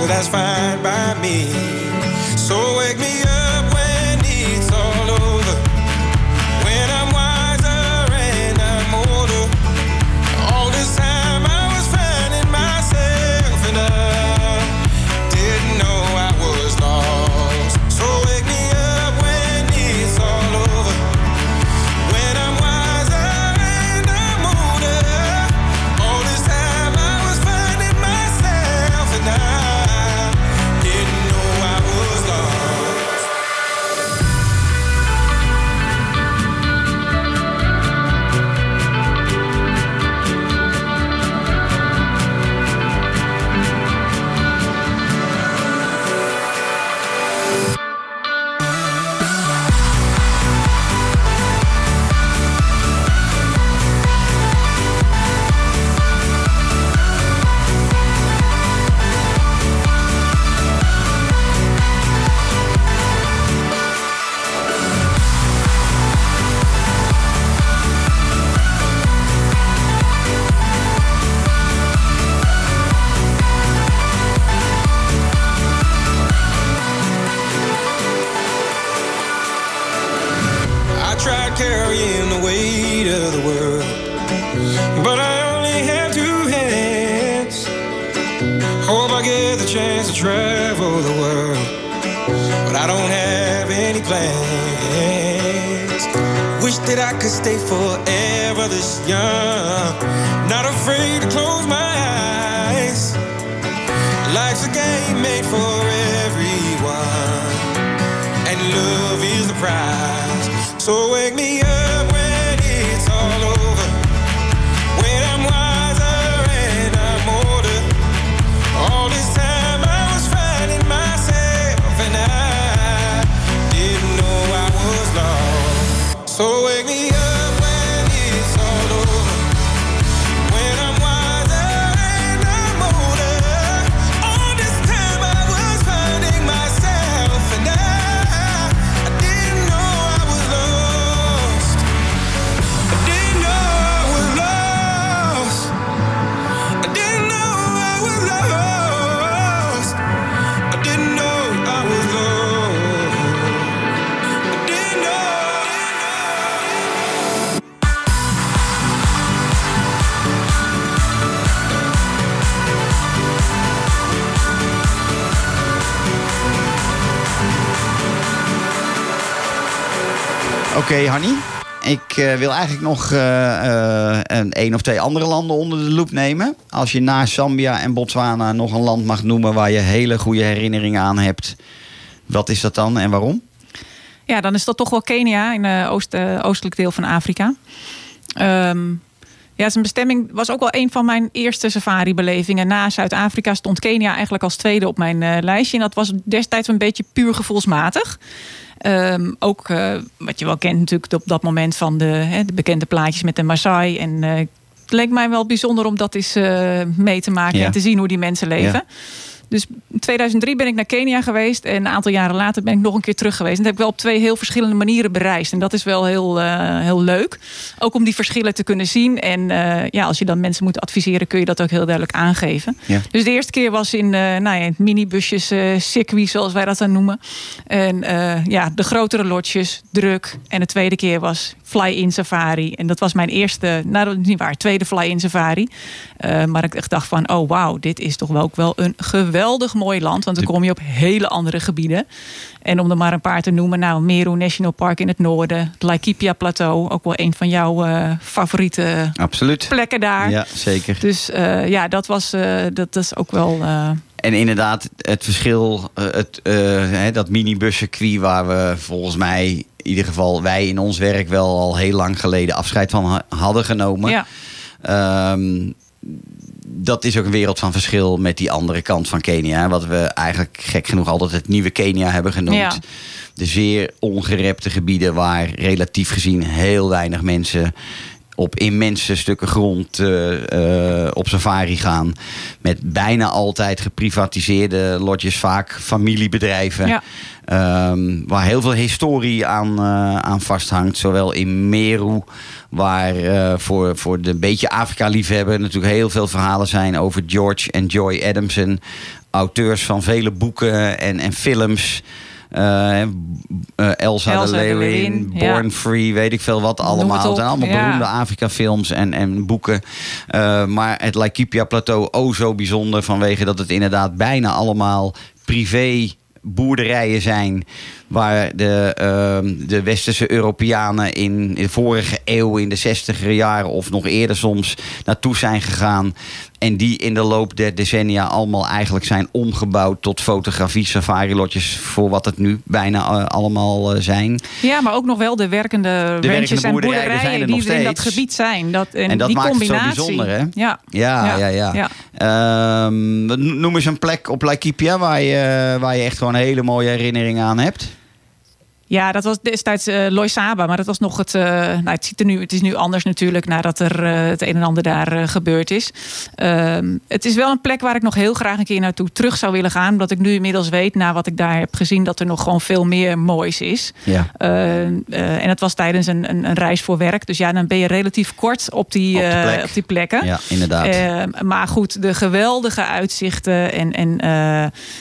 [SPEAKER 6] So that's fine by me. So wake me up when it's all Life's a game made for everyone, and love is the prize. So wake me up
[SPEAKER 4] Oké, Hanny. Ik eh, wil eigenlijk nog eh, eh, een, een of twee andere landen onder de loep nemen. Als je na Zambia en Botswana nog een land mag noemen waar je hele goede herinneringen aan hebt. Wat is dat dan en waarom?
[SPEAKER 5] Ja, dan is dat toch wel Kenia in het oost, oostelijk deel van Afrika. Ehm, ja, zijn bestemming was ook wel een van mijn eerste safari-belevingen. Na Zuid-Afrika stond Kenia eigenlijk als tweede op mijn lijstje. En dat was destijds een beetje puur gevoelsmatig. Ehm, ook eh, wat je wel kent natuurlijk op dat moment van de, hè, de bekende plaatjes met de Maasai. En eh, het leek mij wel bijzonder om dat eens eh, mee te maken
[SPEAKER 4] Ja.
[SPEAKER 5] en te zien hoe die mensen leven.
[SPEAKER 4] Ja.
[SPEAKER 5] Dus in 2003 ben ik naar Kenia geweest. En een aantal jaren later ben ik nog een keer terug geweest. En dat heb ik wel op twee heel verschillende manieren bereisd. En dat is wel heel, eh, heel leuk. Ook om die verschillen te kunnen zien. En eh, ja, als je dan mensen moet adviseren, kun je dat ook heel duidelijk aangeven.
[SPEAKER 4] Ja.
[SPEAKER 5] Dus de eerste keer was in eh nou ja, minibusjes circuit, zoals wij dat dan noemen. En ja, de grotere lotjes, druk. En de tweede keer was fly-in safari. En dat was mijn eerste, nou dat is niet waar, tweede fly-in safari. Eh, maar ik echt dacht van, oh wauw, dit is toch wel ook wel een geweldig mooi land. Want dan kom je op hele andere gebieden. En om er maar een paar te noemen, nou, Meru National Park in het noorden. Het Laikipia Plateau, ook wel een van jouw eh, favoriete
[SPEAKER 4] Absoluut.
[SPEAKER 5] plekken daar.
[SPEAKER 4] Ja, zeker.
[SPEAKER 5] Dus eh, ja, dat was dat, is ook wel.
[SPEAKER 4] En inderdaad, het verschil, het, dat minibuscircuit waar we volgens mij, ieder geval wij in ons werk wel al heel lang geleden afscheid van ha- hadden genomen.
[SPEAKER 5] ja.
[SPEAKER 4] Ehm, dat is ook een wereld van verschil met die andere kant van Kenia. Wat we eigenlijk gek genoeg altijd het nieuwe Kenia hebben genoemd.
[SPEAKER 5] Ja.
[SPEAKER 4] De zeer ongerepte gebieden waar relatief gezien heel weinig mensen op immense stukken grond eh, eh, op safari gaan. Met bijna altijd geprivatiseerde lodges, vaak familiebedrijven.
[SPEAKER 5] Ja.
[SPEAKER 4] Ehm, waar heel veel historie aan, eh, aan vasthangt. Zowel in Meru, waar voor, voor de beetje Afrika-liefhebber natuurlijk heel veel verhalen zijn over George en Joy Adamson. Auteurs van vele boeken en, en films. Eh, eh, Elsa,
[SPEAKER 5] Elsa
[SPEAKER 4] de Leeuwin,
[SPEAKER 5] ja.
[SPEAKER 4] Born Free, weet ik veel wat allemaal.
[SPEAKER 5] het
[SPEAKER 4] zijn allemaal beroemde Afrika-films en, en boeken. Eh, maar het Laikipia-plateau, oh zo bijzonder... vanwege dat het inderdaad bijna allemaal privé boerderijen zijn... waar de, ehm, de westerse Europeanen in de vorige eeuw... in de zestiger jaren of nog eerder soms naartoe zijn gegaan... en die in de loop der decennia allemaal eigenlijk zijn omgebouwd... tot fotografie, safari-lotjes... voor wat het nu bijna eh, allemaal eh, zijn.
[SPEAKER 5] ja, maar ook nog wel de werkende ranches
[SPEAKER 4] werkende
[SPEAKER 5] en
[SPEAKER 4] boerderijen
[SPEAKER 5] boerderijen
[SPEAKER 4] zijn er
[SPEAKER 5] die er in dat gebied zijn. Dat, en,
[SPEAKER 4] En dat
[SPEAKER 5] die
[SPEAKER 4] maakt het zo bijzonder, hè?
[SPEAKER 5] Ja.
[SPEAKER 4] Ja, ja, ja.
[SPEAKER 5] Ja.
[SPEAKER 4] Ehm, noem eens een plek op Laikipia waar je, waar je echt gewoon hele mooie herinneringen aan hebt.
[SPEAKER 5] Ja, dat was destijds eh Loisaba, maar dat was nog het. eh, nou, het, ziet er nu, het is nu anders natuurlijk nadat er eh, het een en ander daar gebeurd is. Ehm, het is wel een plek waar ik nog heel graag een keer naartoe terug zou willen gaan. Omdat ik nu inmiddels weet, na wat ik daar heb gezien, dat er nog gewoon veel meer moois is.
[SPEAKER 4] Ja.
[SPEAKER 5] Eh, eh, en het was tijdens een, een, een reis voor werk. Dus ja, dan ben je relatief kort op die,
[SPEAKER 4] Op plek.
[SPEAKER 5] op die plekken.
[SPEAKER 4] Ja, inderdaad.
[SPEAKER 5] Eh, maar goed, de geweldige uitzichten. En, en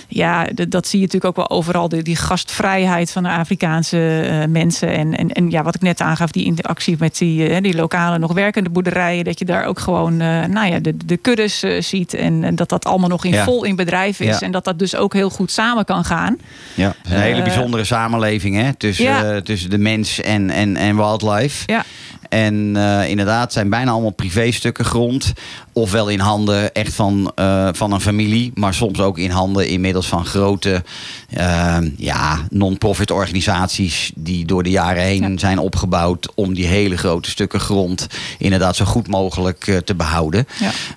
[SPEAKER 5] ja, de- dat zie je natuurlijk ook wel overal. De, die gastvrijheid van de Afrikaanse Afrikaanse eh, mensen. En, en, en ja, wat ik net aangaf, die interactie met die, eh, die lokale nog werkende boerderijen. Dat je daar ook gewoon eh, nou ja, de, de kuddes ziet. En, en dat dat allemaal nog in
[SPEAKER 4] Ja.
[SPEAKER 5] vol in bedrijf is.
[SPEAKER 4] Ja.
[SPEAKER 5] En dat dat dus ook heel goed samen kan gaan.
[SPEAKER 4] Ja, een hele bijzondere samenleving hè? Tussen,
[SPEAKER 5] Ja.
[SPEAKER 4] tussen de mens en, en, en wildlife.
[SPEAKER 5] Ja.
[SPEAKER 4] En eh, inderdaad, zijn bijna allemaal privéstukken grond. Ofwel in handen echt van, eh, van een familie. Maar soms ook in handen inmiddels van grote eh, ja, non-profit organisaties. Die door de jaren heen
[SPEAKER 5] Ja.
[SPEAKER 4] zijn opgebouwd. Om die hele grote stukken grond inderdaad zo goed mogelijk te behouden.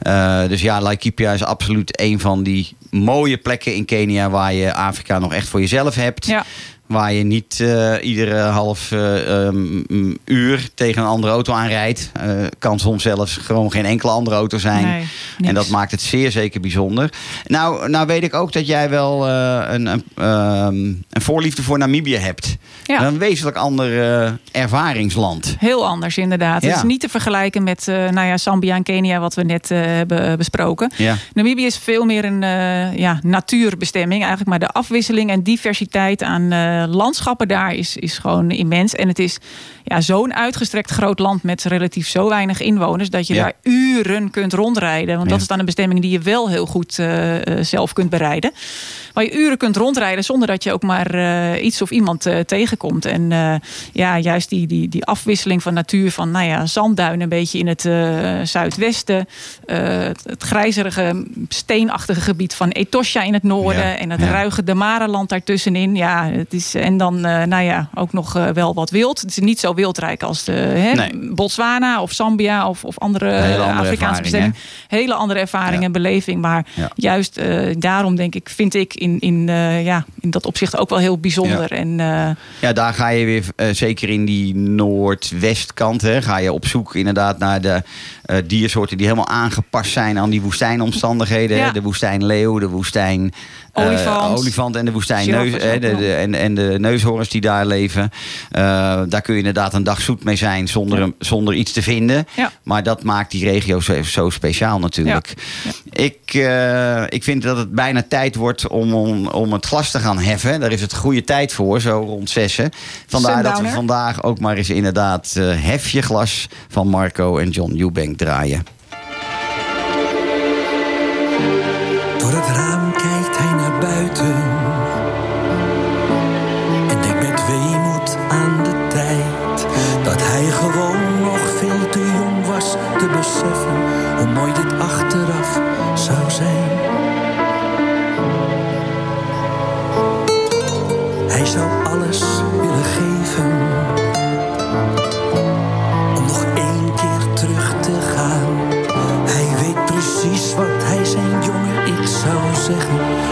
[SPEAKER 5] Ja.
[SPEAKER 4] Dus ja, Laikipia is absoluut een van die mooie plekken in Kenia. Waar je Afrika nog echt voor jezelf hebt.
[SPEAKER 5] Ja.
[SPEAKER 4] Waar je niet eh, iedere half eh, ehm, uur tegen een andere auto aanrijdt. Eh kan soms zelfs gewoon geen enkele andere auto zijn.
[SPEAKER 5] Nee,
[SPEAKER 4] en dat maakt het zeer zeker bijzonder. Nou, nou weet ik ook dat jij wel een, een, ehm, een voorliefde voor Namibië hebt.
[SPEAKER 5] Ja.
[SPEAKER 4] Een wezenlijk ander ervaringsland.
[SPEAKER 5] Heel anders inderdaad.
[SPEAKER 4] Ja.
[SPEAKER 5] Het is niet te vergelijken met nou ja, Zambia en Kenia, wat we net hebben besproken.
[SPEAKER 4] Ja.
[SPEAKER 5] Namibië is veel meer een ja, natuurbestemming eigenlijk. Maar de afwisseling en diversiteit aan eh, landschappen daar is, is gewoon immens. En het is ja, zo'n uitgestrekt groot land met relatief zo weinig inwoners... dat je
[SPEAKER 4] Ja.
[SPEAKER 5] daar uren kunt rondrijden. Want dat is dan een bestemming die je wel heel goed eh, eh, zelf kunt bereiden. Waar je uren kunt rondrijden zonder dat je ook maar iets of iemand tegenkomt. En ja, juist die, die, die afwisseling van natuur van nou ja, zandduinen een beetje in het zuidwesten. het, het grijzerige, steenachtige gebied van Etosha in het noorden.
[SPEAKER 4] Ja,
[SPEAKER 5] En het ruige Damara-land daartussenin. Ja, het is, en dan eh, nou ja, ook nog eh, wel wat wild. Het is niet zo wildrijk als de, hè,
[SPEAKER 4] Nee.
[SPEAKER 5] Botswana of Zambia of, of andere
[SPEAKER 4] andere
[SPEAKER 5] Afrikaanse bestemmingen. Hele andere ervaring
[SPEAKER 4] Ja.
[SPEAKER 5] en beleving. Maar
[SPEAKER 4] Ja.
[SPEAKER 5] juist eh, daarom denk ik, vind ik in, in, eh, ja, in dat opzicht ook wel heel bijzonder.
[SPEAKER 4] Ja.
[SPEAKER 5] En eh,
[SPEAKER 4] Ja, daar ga je weer, eh, zeker in die noordwestkant, hè, ga je op zoek inderdaad naar de eh, diersoorten die helemaal aangepast zijn aan die woestijnomstandigheden. De woestijnleeuw, de woestijn. Eh,
[SPEAKER 5] Olifant.
[SPEAKER 4] olifant en de
[SPEAKER 5] nog.
[SPEAKER 4] de, en, en de neushoorns die daar leven. Eh, daar kun je inderdaad een dag zoet mee zijn zonder, zonder iets te vinden.
[SPEAKER 5] Ja.
[SPEAKER 4] Maar dat maakt die regio zo, zo speciaal natuurlijk. Ik, eh, ik vind dat het bijna tijd wordt om, om, om het glas te gaan heffen. Daar is het goede tijd voor, zo rond zessen. Vandaar dat we vandaag ook maar eens inderdaad eh, Hef je glas van Marco en John Eubank draaien.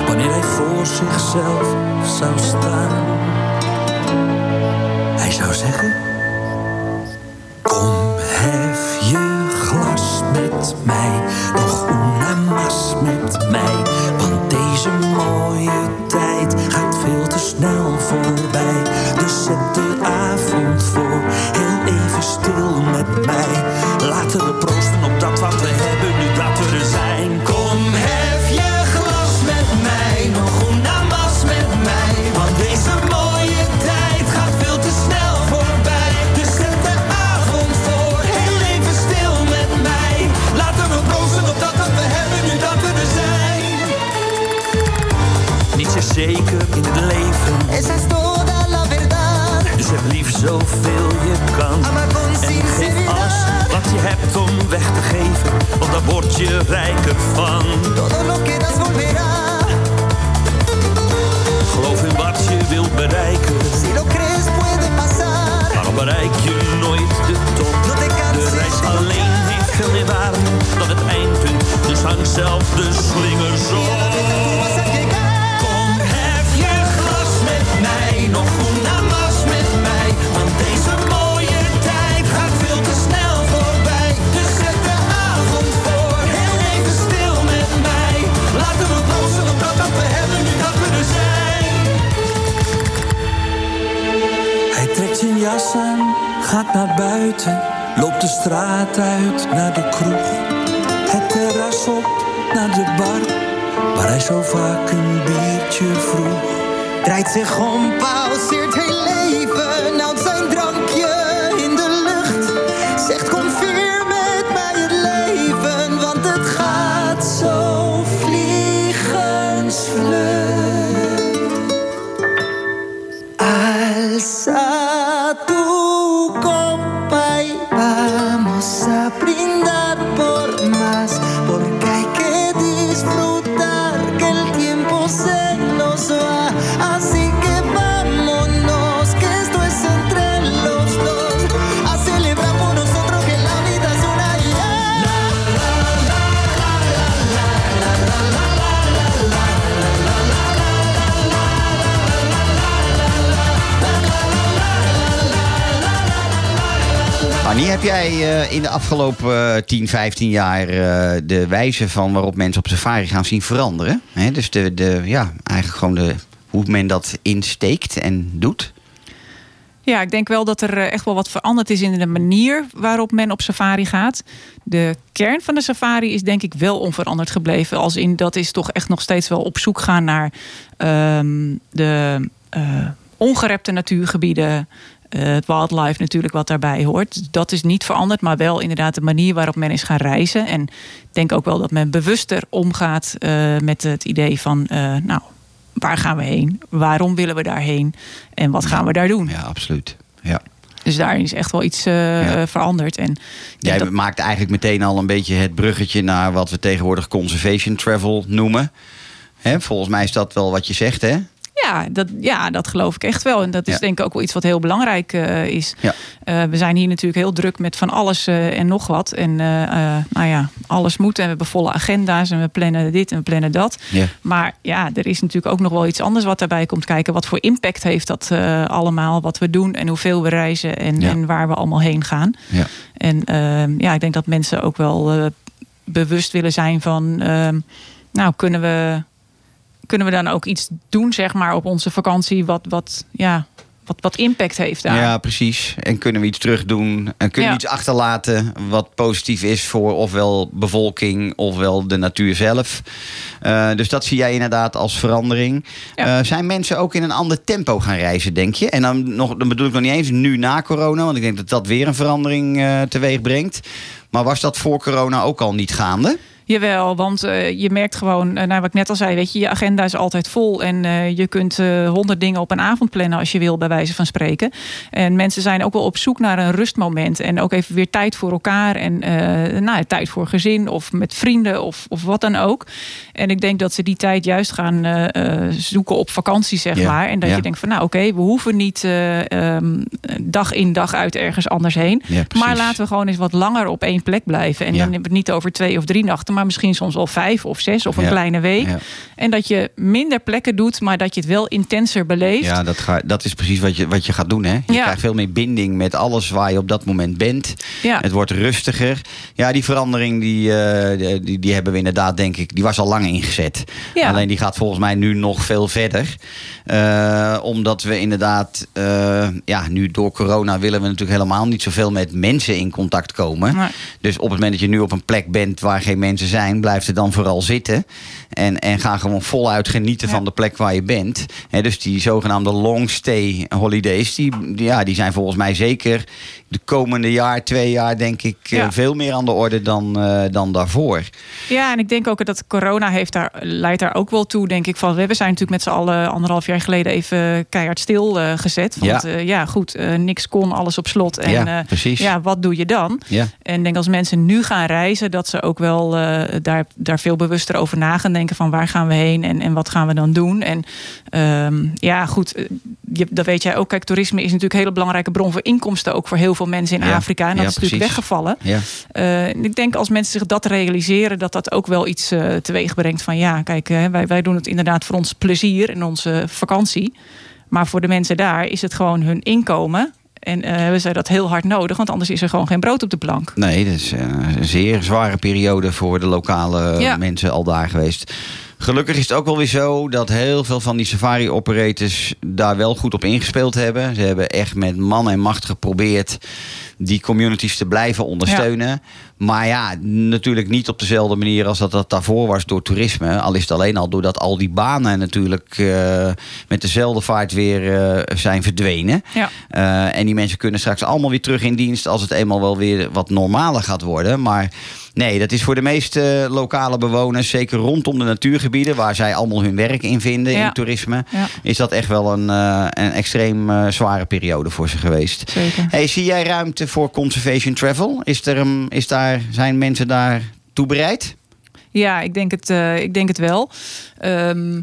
[SPEAKER 7] Wanneer hij voor zichzelf zou staan. Hij zou zeggen. Kom, hef je glas met mij. Nog una mas met mij. Want deze mooie tijd gaat veel te snel voorbij. Dus zet de avond voor. Heel even stil met mij. Laten we proosten op dat wat we hebben nu dat we er zijn. Kom, hef je zeker in het leven.
[SPEAKER 6] Esa es toda la verdad.
[SPEAKER 7] Dus heb lief zoveel je kan. En geef alles wat je hebt om weg te geven. Want daar word je rijker van.
[SPEAKER 6] Todo lo que das volverá.
[SPEAKER 7] Geloof in wat je wilt bereiken.
[SPEAKER 6] Si lo crees puede pasar.
[SPEAKER 7] Waarom bereik je nooit de top?
[SPEAKER 6] No
[SPEAKER 7] De reis alleen heeft veel meer waarde dan het eindpunt. Dus hang zelf de slingers op. gaat naar buiten. Loopt de straat uit naar de kroeg. Het terras op naar de bar. Waar hij zo vaak een biertje vroeg.
[SPEAKER 6] Draait zich om, pauzeert heel leven. Houdt zijn drankje
[SPEAKER 4] Annie, heb jij eh, in de afgelopen eh, 10, 15 jaar eh, de wijze van waarop mensen op safari gaan zien veranderen? Dus de, de, ja, eigenlijk gewoon de, hoe men dat insteekt en doet?
[SPEAKER 5] Ja, ik denk wel dat er eh, echt wel wat veranderd is in de manier waarop men op safari gaat. De kern van de safari is denk ik wel onveranderd gebleven. Als in dat is toch echt nog steeds wel op zoek gaan naar ehm, de eh, ongerepte natuurgebieden. Eh, het wildlife natuurlijk wat daarbij hoort. Dat is niet veranderd, maar wel inderdaad de manier waarop men is gaan reizen. En ik denk ook wel dat men bewuster omgaat eh, met het idee van... eh, nou, waar gaan we heen? Waarom willen we daarheen? En wat gaan we daar doen?
[SPEAKER 4] Ja, absoluut. Ja.
[SPEAKER 5] Dus daarin is echt wel iets
[SPEAKER 4] Ja.
[SPEAKER 5] veranderd. En
[SPEAKER 4] Jij
[SPEAKER 5] dat-
[SPEAKER 4] maakt eigenlijk meteen al een beetje het bruggetje naar wat we tegenwoordig conservation travel noemen. Hè, volgens mij is dat wel wat je zegt, hè?
[SPEAKER 5] Ja, dat, ja, dat geloof ik echt wel. En dat is
[SPEAKER 4] Ja.
[SPEAKER 5] denk ik ook wel iets wat heel belangrijk eh, is.
[SPEAKER 4] Ja.
[SPEAKER 5] Eh, we zijn hier natuurlijk heel druk met van alles eh, en nog wat. En nou ja, alles moet. En we hebben volle agenda's en we plannen dit en we plannen dat.
[SPEAKER 4] Ja.
[SPEAKER 5] Maar ja, er is natuurlijk ook nog wel iets anders wat daarbij komt kijken. Wat voor impact heeft dat allemaal? Wat we doen en hoeveel we reizen en, en waar we allemaal heen gaan.
[SPEAKER 4] Ja.
[SPEAKER 5] En ehm, ja, ik denk dat mensen ook wel bewust willen zijn van... ehm, nou, kunnen we, kunnen we dan ook iets doen, zeg maar, op onze vakantie... wat, wat, ja, wat, wat impact heeft daar?
[SPEAKER 4] Ja, precies. En kunnen we iets terug doen? En kunnen
[SPEAKER 5] Ja.
[SPEAKER 4] we iets achterlaten wat positief is voor ofwel bevolking ofwel de natuur zelf? Eh, dus dat zie jij inderdaad als verandering.
[SPEAKER 5] Ja.
[SPEAKER 4] Eh, zijn mensen ook in een ander tempo gaan reizen, denk je? En dan, nog, dan bedoel ik nog niet eens nu na corona, want ik denk dat dat weer een verandering eh, teweeg brengt. Maar was dat voor corona ook al niet gaande?
[SPEAKER 5] Jawel, want eh, je merkt gewoon, eh, nou, wat ik net al zei, weet je, je agenda is altijd vol. En eh, je kunt honderd dingen op een avond plannen als je wil, bij wijze van spreken. En mensen zijn ook wel op zoek naar een rustmoment. En ook even weer tijd voor elkaar. En nou, tijd voor gezin of met vrienden of, of wat dan ook. En ik denk dat ze die tijd juist gaan zoeken op vakantie, zeg
[SPEAKER 4] Ja,
[SPEAKER 5] maar. En dat
[SPEAKER 4] ja.
[SPEAKER 5] je denkt van, nou oké, we hoeven niet eh, ehm, dag in dag uit ergens anders heen.
[SPEAKER 4] Ja,
[SPEAKER 5] maar laten we gewoon eens wat langer op één plek blijven. En dan hebben we het niet over twee of drie nachten, maar misschien soms wel vijf of zes of een
[SPEAKER 4] Ja,
[SPEAKER 5] kleine week.
[SPEAKER 4] ja.
[SPEAKER 5] En dat je minder plekken doet, maar dat je het wel intenser beleeft.
[SPEAKER 4] Ja, dat, ga, dat is precies wat je, wat je gaat doen. Hè? Je
[SPEAKER 5] Ja.
[SPEAKER 4] krijgt veel meer binding met alles waar je op dat moment bent.
[SPEAKER 5] Ja.
[SPEAKER 4] Het wordt rustiger. Ja, die verandering die, eh, die, die hebben we inderdaad, denk ik, die was al lang ingezet.
[SPEAKER 5] Ja.
[SPEAKER 4] Alleen die gaat volgens mij nu nog veel verder. Eh, omdat we inderdaad, eh, ja, nu door corona willen we natuurlijk helemaal niet zoveel met mensen in contact komen. Dus op het moment dat je nu op een plek bent waar geen mensen zijn, blijf er dan vooral zitten. En, en ga gewoon voluit genieten
[SPEAKER 5] Ja.
[SPEAKER 4] van de plek waar je bent. Dus die zogenaamde long stay holidays, die, die- ja, die zijn volgens mij zeker de komende jaar, twee jaar, denk ik, eh,
[SPEAKER 5] Ja.
[SPEAKER 4] veel meer aan de orde dan, eh, dan daarvoor.
[SPEAKER 5] Ja, en ik denk ook dat corona heeft daar, leidt daar ook wel toe, denk ik. Van, we zijn natuurlijk met z'n allen anderhalf jaar geleden even keihard stil eh, gezet. Want
[SPEAKER 4] Ja.
[SPEAKER 5] ja, ja goed, niks kon, alles op slot. En
[SPEAKER 4] Ja, precies.
[SPEAKER 5] ja, wat doe je dan?
[SPEAKER 4] Ja.
[SPEAKER 5] En ik denk als mensen nu gaan reizen, dat ze ook wel daar, daar veel bewuster over na gaan denken van waar gaan we heen en, en wat gaan we dan doen. En ehm, ja, goed, eh, je, dat weet jij ook. Kijk, toerisme is natuurlijk een hele belangrijke bron voor inkomsten, ook voor heel veel mensen in
[SPEAKER 4] Ja,
[SPEAKER 5] Afrika. En dat
[SPEAKER 4] ja,
[SPEAKER 5] is natuurlijk
[SPEAKER 4] precies.
[SPEAKER 5] weggevallen.
[SPEAKER 4] Ja.
[SPEAKER 5] Eh, ik denk als mensen zich dat realiseren, dat dat ook wel iets eh, teweeg brengt van ja, kijk, wij, wij doen het inderdaad voor ons plezier en onze vakantie. Maar voor de mensen daar is het gewoon hun inkomen. En eh, hebben zij dat heel hard nodig, want anders is er gewoon geen brood op de plank.
[SPEAKER 4] Nee, dat is eh, een zeer zware periode voor de lokale
[SPEAKER 5] Ja.
[SPEAKER 4] mensen al daar geweest. Gelukkig is het ook wel weer zo dat heel veel van die safari-operators daar wel goed op ingespeeld hebben. Ze hebben echt met man en macht geprobeerd die communities te blijven ondersteunen. Maar ja, natuurlijk niet op dezelfde manier als dat dat daarvoor was door toerisme. Al is het alleen al doordat al die banen natuurlijk eh, met dezelfde vaart weer eh, zijn verdwenen.
[SPEAKER 5] Ja.
[SPEAKER 4] Eh, en die mensen kunnen straks allemaal weer terug in dienst als het eenmaal wel weer wat normaler gaat worden. Maar nee, dat is voor de meeste lokale bewoners, zeker rondom de natuurgebieden, waar zij allemaal hun werk in vinden
[SPEAKER 5] Ja.
[SPEAKER 4] in toerisme,
[SPEAKER 5] Ja.
[SPEAKER 4] is dat echt wel een, eh, een extreem eh, zware periode voor ze geweest.
[SPEAKER 5] Zeker.
[SPEAKER 4] Hey, zie jij ruimte voor conservation travel? Is er, een- is daar, zijn mensen daar toe bereid?
[SPEAKER 5] Ja, ik denk het, eh, ik denk het wel. Ehm,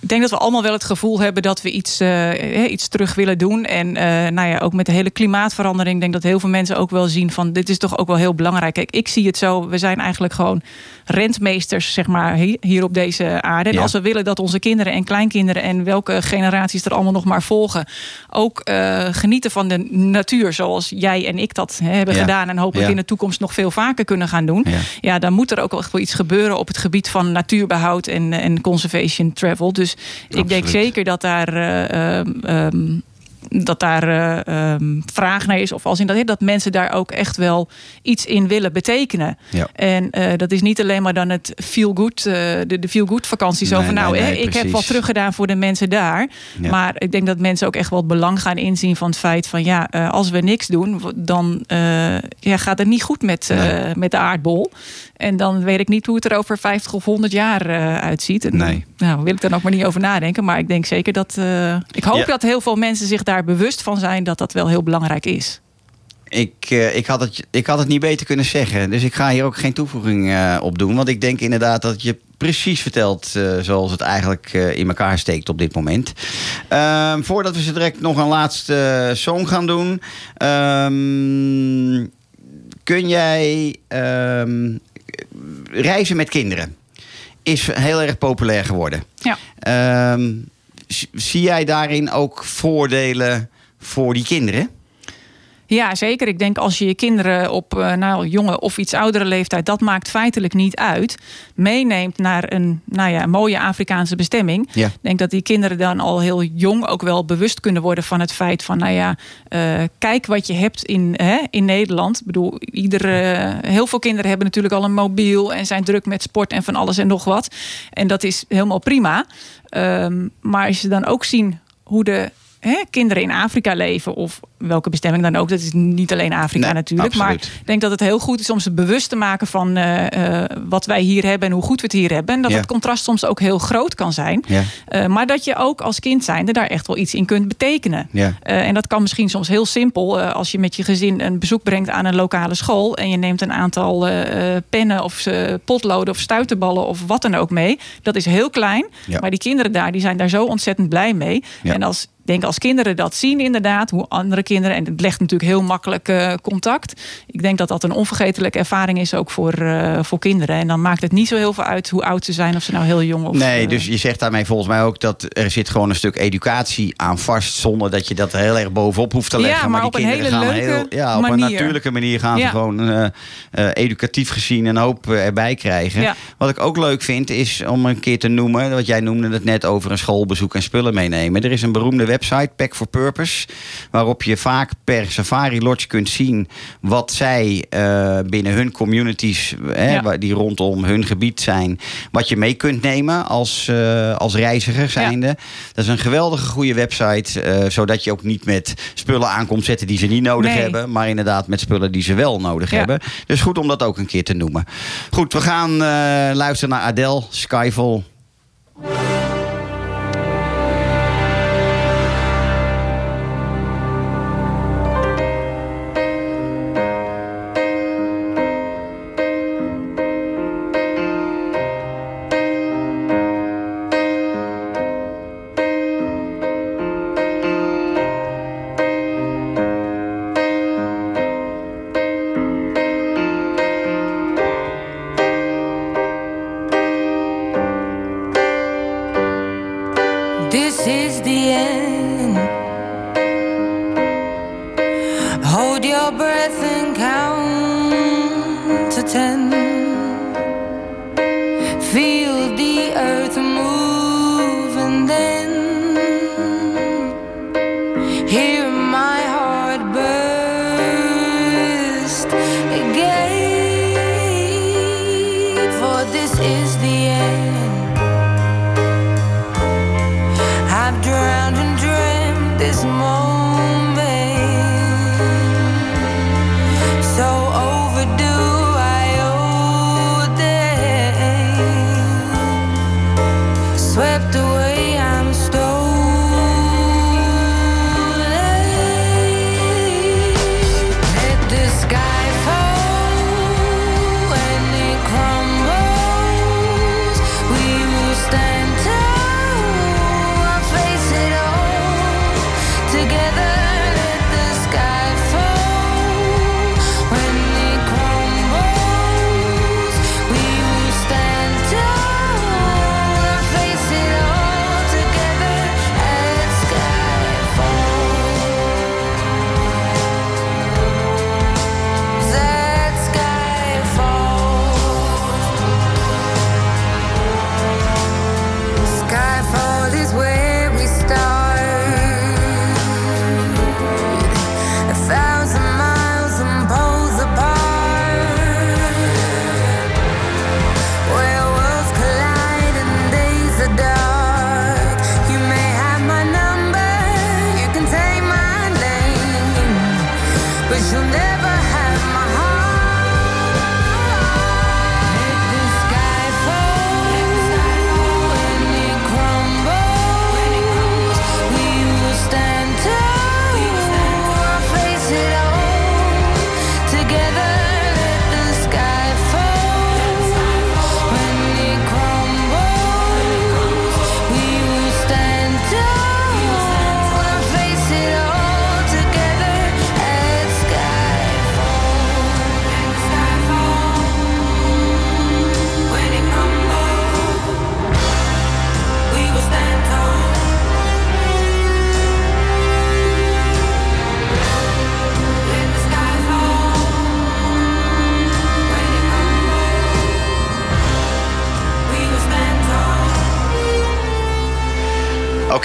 [SPEAKER 5] ik denk dat we allemaal wel het gevoel hebben dat we iets, eh, iets terug willen doen. En eh, nou ja, ook met de hele klimaatverandering denk ik dat heel veel mensen ook wel zien van dit is toch ook wel heel belangrijk. Kijk, ik zie het zo. We zijn eigenlijk gewoon rentmeesters, zeg maar, hi- hier op deze aarde. En
[SPEAKER 4] Ja.
[SPEAKER 5] als we willen dat onze kinderen en kleinkinderen en welke generaties er allemaal nog maar volgen, ook eh, genieten van de natuur zoals jij en ik dat hè, hebben
[SPEAKER 4] Ja.
[SPEAKER 5] gedaan. En hopelijk
[SPEAKER 4] Ja.
[SPEAKER 5] in de toekomst nog veel vaker kunnen gaan doen.
[SPEAKER 4] Ja.
[SPEAKER 5] Ja, dan moet er ook wel echt wel iets gebeuren op het gebied van natuurbehoud en, en conservation travel. Dus ik denk zeker dat daar. eh, ehm, ehm, dat daar eh, ehm, vraag naar is. Of als in dat, dat mensen daar ook echt wel iets in willen betekenen.
[SPEAKER 4] Ja.
[SPEAKER 5] En eh, dat is niet alleen maar dan het feel good, eh, de, de feel good vakantie. Zo
[SPEAKER 4] Nee,
[SPEAKER 5] van nou,
[SPEAKER 4] nee,
[SPEAKER 5] hè,
[SPEAKER 4] nee,
[SPEAKER 5] ik heb wat teruggedaan voor de mensen daar.
[SPEAKER 4] Ja.
[SPEAKER 5] Maar ik denk dat mensen ook echt wel het belang gaan inzien van het feit van ja, als we niks doen, dan ja, gaat het niet goed met, met de aardbol. En dan weet ik niet hoe het er over 50 of 100 jaar uitziet. En,
[SPEAKER 4] Nee.
[SPEAKER 5] Nou, wil ik daar ook maar niet over nadenken. Maar ik denk zeker dat. ik hoop
[SPEAKER 4] Ja.
[SPEAKER 5] dat heel veel mensen zich daar bewust van zijn dat dat wel heel belangrijk is.
[SPEAKER 4] Ik, eh, ik, had het, ik had het niet beter kunnen zeggen. Dus ik ga hier ook geen toevoeging eh, op doen. Want ik denk inderdaad dat je precies vertelt eh, zoals het eigenlijk in elkaar steekt op dit moment. Ehm, voordat we zo direct nog een laatste song gaan doen. ehm, kun jij ehm, reizen met kinderen? Is heel erg populair geworden.
[SPEAKER 5] Ja.
[SPEAKER 4] Zie jij daarin ook voordelen voor die kinderen?
[SPEAKER 5] Ja, zeker. Ik denk als je je kinderen op eh, nou, jonge of iets oudere leeftijd, dat maakt feitelijk niet uit, meeneemt naar een nou ja, mooie Afrikaanse bestemming.
[SPEAKER 4] Ja.
[SPEAKER 5] Ik denk dat die kinderen dan al heel jong ook wel bewust kunnen worden van het feit van, nou ja, eh, kijk wat je hebt in, hè, in Nederland. Ik bedoel, iedere, heel veel kinderen hebben natuurlijk al een mobiel en zijn druk met sport en van alles en nog wat. En dat is helemaal prima. Ehm, maar als je dan ook zien hoe de hè, kinderen in Afrika leven, of welke bestemming dan ook, dat is niet alleen Afrika
[SPEAKER 4] Nee,
[SPEAKER 5] natuurlijk.
[SPEAKER 4] absoluut.
[SPEAKER 5] Maar ik denk dat het heel goed is om ze bewust te maken van eh, eh, wat wij hier hebben en hoe goed we het hier hebben. En dat
[SPEAKER 4] Ja.
[SPEAKER 5] het contrast soms ook heel groot kan zijn.
[SPEAKER 4] Ja.
[SPEAKER 5] Eh, maar dat je ook als kind zijnde daar echt wel iets in kunt betekenen.
[SPEAKER 4] Ja.
[SPEAKER 5] En dat kan misschien soms heel simpel. als je met je gezin een bezoek brengt aan een lokale school. En je neemt een aantal pennen of potloden of stuiterballen of wat dan ook mee. Dat is heel klein. Maar die kinderen daar die zijn daar zo ontzettend blij mee. En als denk als kinderen dat zien inderdaad, hoe andere kinderen, en het legt natuurlijk heel makkelijk eh, contact. Ik denk dat dat een onvergetelijke ervaring is ook voor, eh, voor kinderen. En dan maakt het niet zo heel veel uit hoe oud ze zijn, of ze nou heel jong of
[SPEAKER 4] Nee,
[SPEAKER 5] eh,
[SPEAKER 4] dus je zegt daarmee volgens mij ook dat er zit gewoon een stuk educatie aan vast. Zonder dat je dat heel erg bovenop hoeft te
[SPEAKER 5] Ja,
[SPEAKER 4] leggen.
[SPEAKER 5] maar
[SPEAKER 4] die
[SPEAKER 5] op een
[SPEAKER 4] kinderen
[SPEAKER 5] hele
[SPEAKER 4] gaan
[SPEAKER 5] leuke
[SPEAKER 4] heel, ja, op een natuurlijke manier gaan ze gewoon educatief gezien een hoop erbij krijgen.
[SPEAKER 5] Ja.
[SPEAKER 4] Wat ik ook leuk vind is om een keer te noemen, wat jij noemde het net over een schoolbezoek en spullen meenemen. Er is een beroemde website, Pack for Purpose, waarop je vaak per safari lodge kunt zien wat zij eh, binnen hun communities, hè,
[SPEAKER 5] Ja.
[SPEAKER 4] die rondom hun gebied zijn, wat je mee kunt nemen als, eh, als reiziger zijnde. Dat is een geweldige goede website, eh, zodat je ook niet met spullen aankomt zetten die ze niet nodig
[SPEAKER 5] Nee.
[SPEAKER 4] hebben, maar inderdaad met spullen die ze wel nodig
[SPEAKER 5] Ja.
[SPEAKER 4] hebben. Dus goed om dat ook een keer te noemen. Goed, we gaan luisteren naar Adele, Skyfall.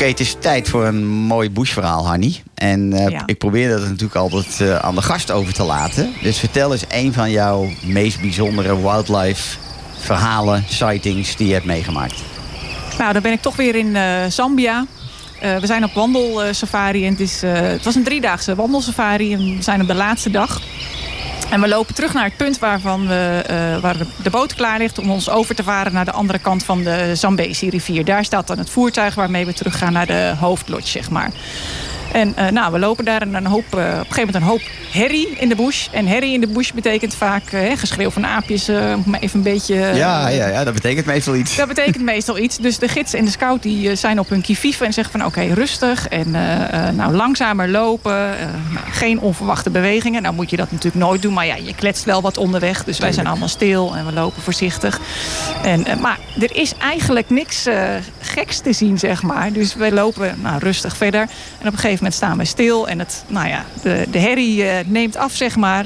[SPEAKER 4] Het is tijd voor een mooi bushverhaal, Hanny. En eh,
[SPEAKER 5] Ja.
[SPEAKER 4] ik probeer dat natuurlijk altijd eh, aan de gast over te laten. Dus vertel eens een van jouw meest bijzondere wildlife verhalen, sightings die je hebt meegemaakt.
[SPEAKER 5] Nou, dan ben ik toch weer in eh, Zambia. We zijn op wandelsafari en het, is, het was een driedaagse wandelsafari en we zijn op de laatste dag. En we lopen terug naar het punt waarvan we, eh, waar de, boot klaar ligt om ons over te varen naar de andere kant van de Zambezi-rivier. Daar staat dan het voertuig waarmee we teruggaan naar de hoofdlodge, zeg maar. En eh, nou, we lopen daar en een hoop, eh, op een gegeven moment een hoop herrie in de bush. En herrie in de bush betekent vaak eh, geschreeuw van aapjes, maar even een beetje...
[SPEAKER 4] ja, ja, ja, dat betekent meestal iets.
[SPEAKER 5] dat betekent meestal iets. Dus de gids en de scout die zijn op hun kivive en zeggen van oké, rustig en nou, langzamer lopen. nou, geen onverwachte bewegingen. Nou moet je dat natuurlijk nooit doen, maar ja, je kletst wel wat onderweg. Dus wij zijn allemaal stil en we lopen voorzichtig. En, maar er is eigenlijk niks geks te zien, zeg maar. Dus wij lopen nou, rustig verder. En op een gegeven moment staan we stil en het, nou ja, de, de herrie eh, neemt af, zeg maar.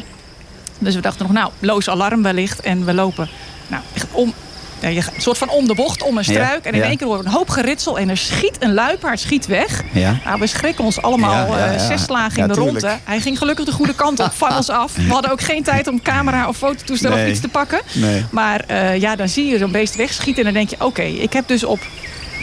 [SPEAKER 5] Dus we dachten nog, nou, loos alarm wellicht. En we lopen nou, echt om, ja, je een soort van om de bocht, om een
[SPEAKER 4] Ja,
[SPEAKER 5] struik. En in
[SPEAKER 4] ja.
[SPEAKER 5] één keer horen we een hoop geritsel. En er schiet een luipaard schiet weg.
[SPEAKER 4] Ja.
[SPEAKER 5] Nou, we schrikken ons allemaal
[SPEAKER 4] Ja, ja,
[SPEAKER 5] eh,
[SPEAKER 4] ja.
[SPEAKER 5] zes slagen
[SPEAKER 4] Ja,
[SPEAKER 5] in de
[SPEAKER 4] tuurlijk.
[SPEAKER 5] ronde. Hij ging gelukkig de goede kant op van ons af. We hadden ook geen tijd om camera of fototoestel
[SPEAKER 4] Nee.
[SPEAKER 5] of iets te pakken.
[SPEAKER 4] Nee.
[SPEAKER 5] Maar eh, ja, dan zie je zo'n beest wegschieten. En dan denk je, oké, ik heb dus op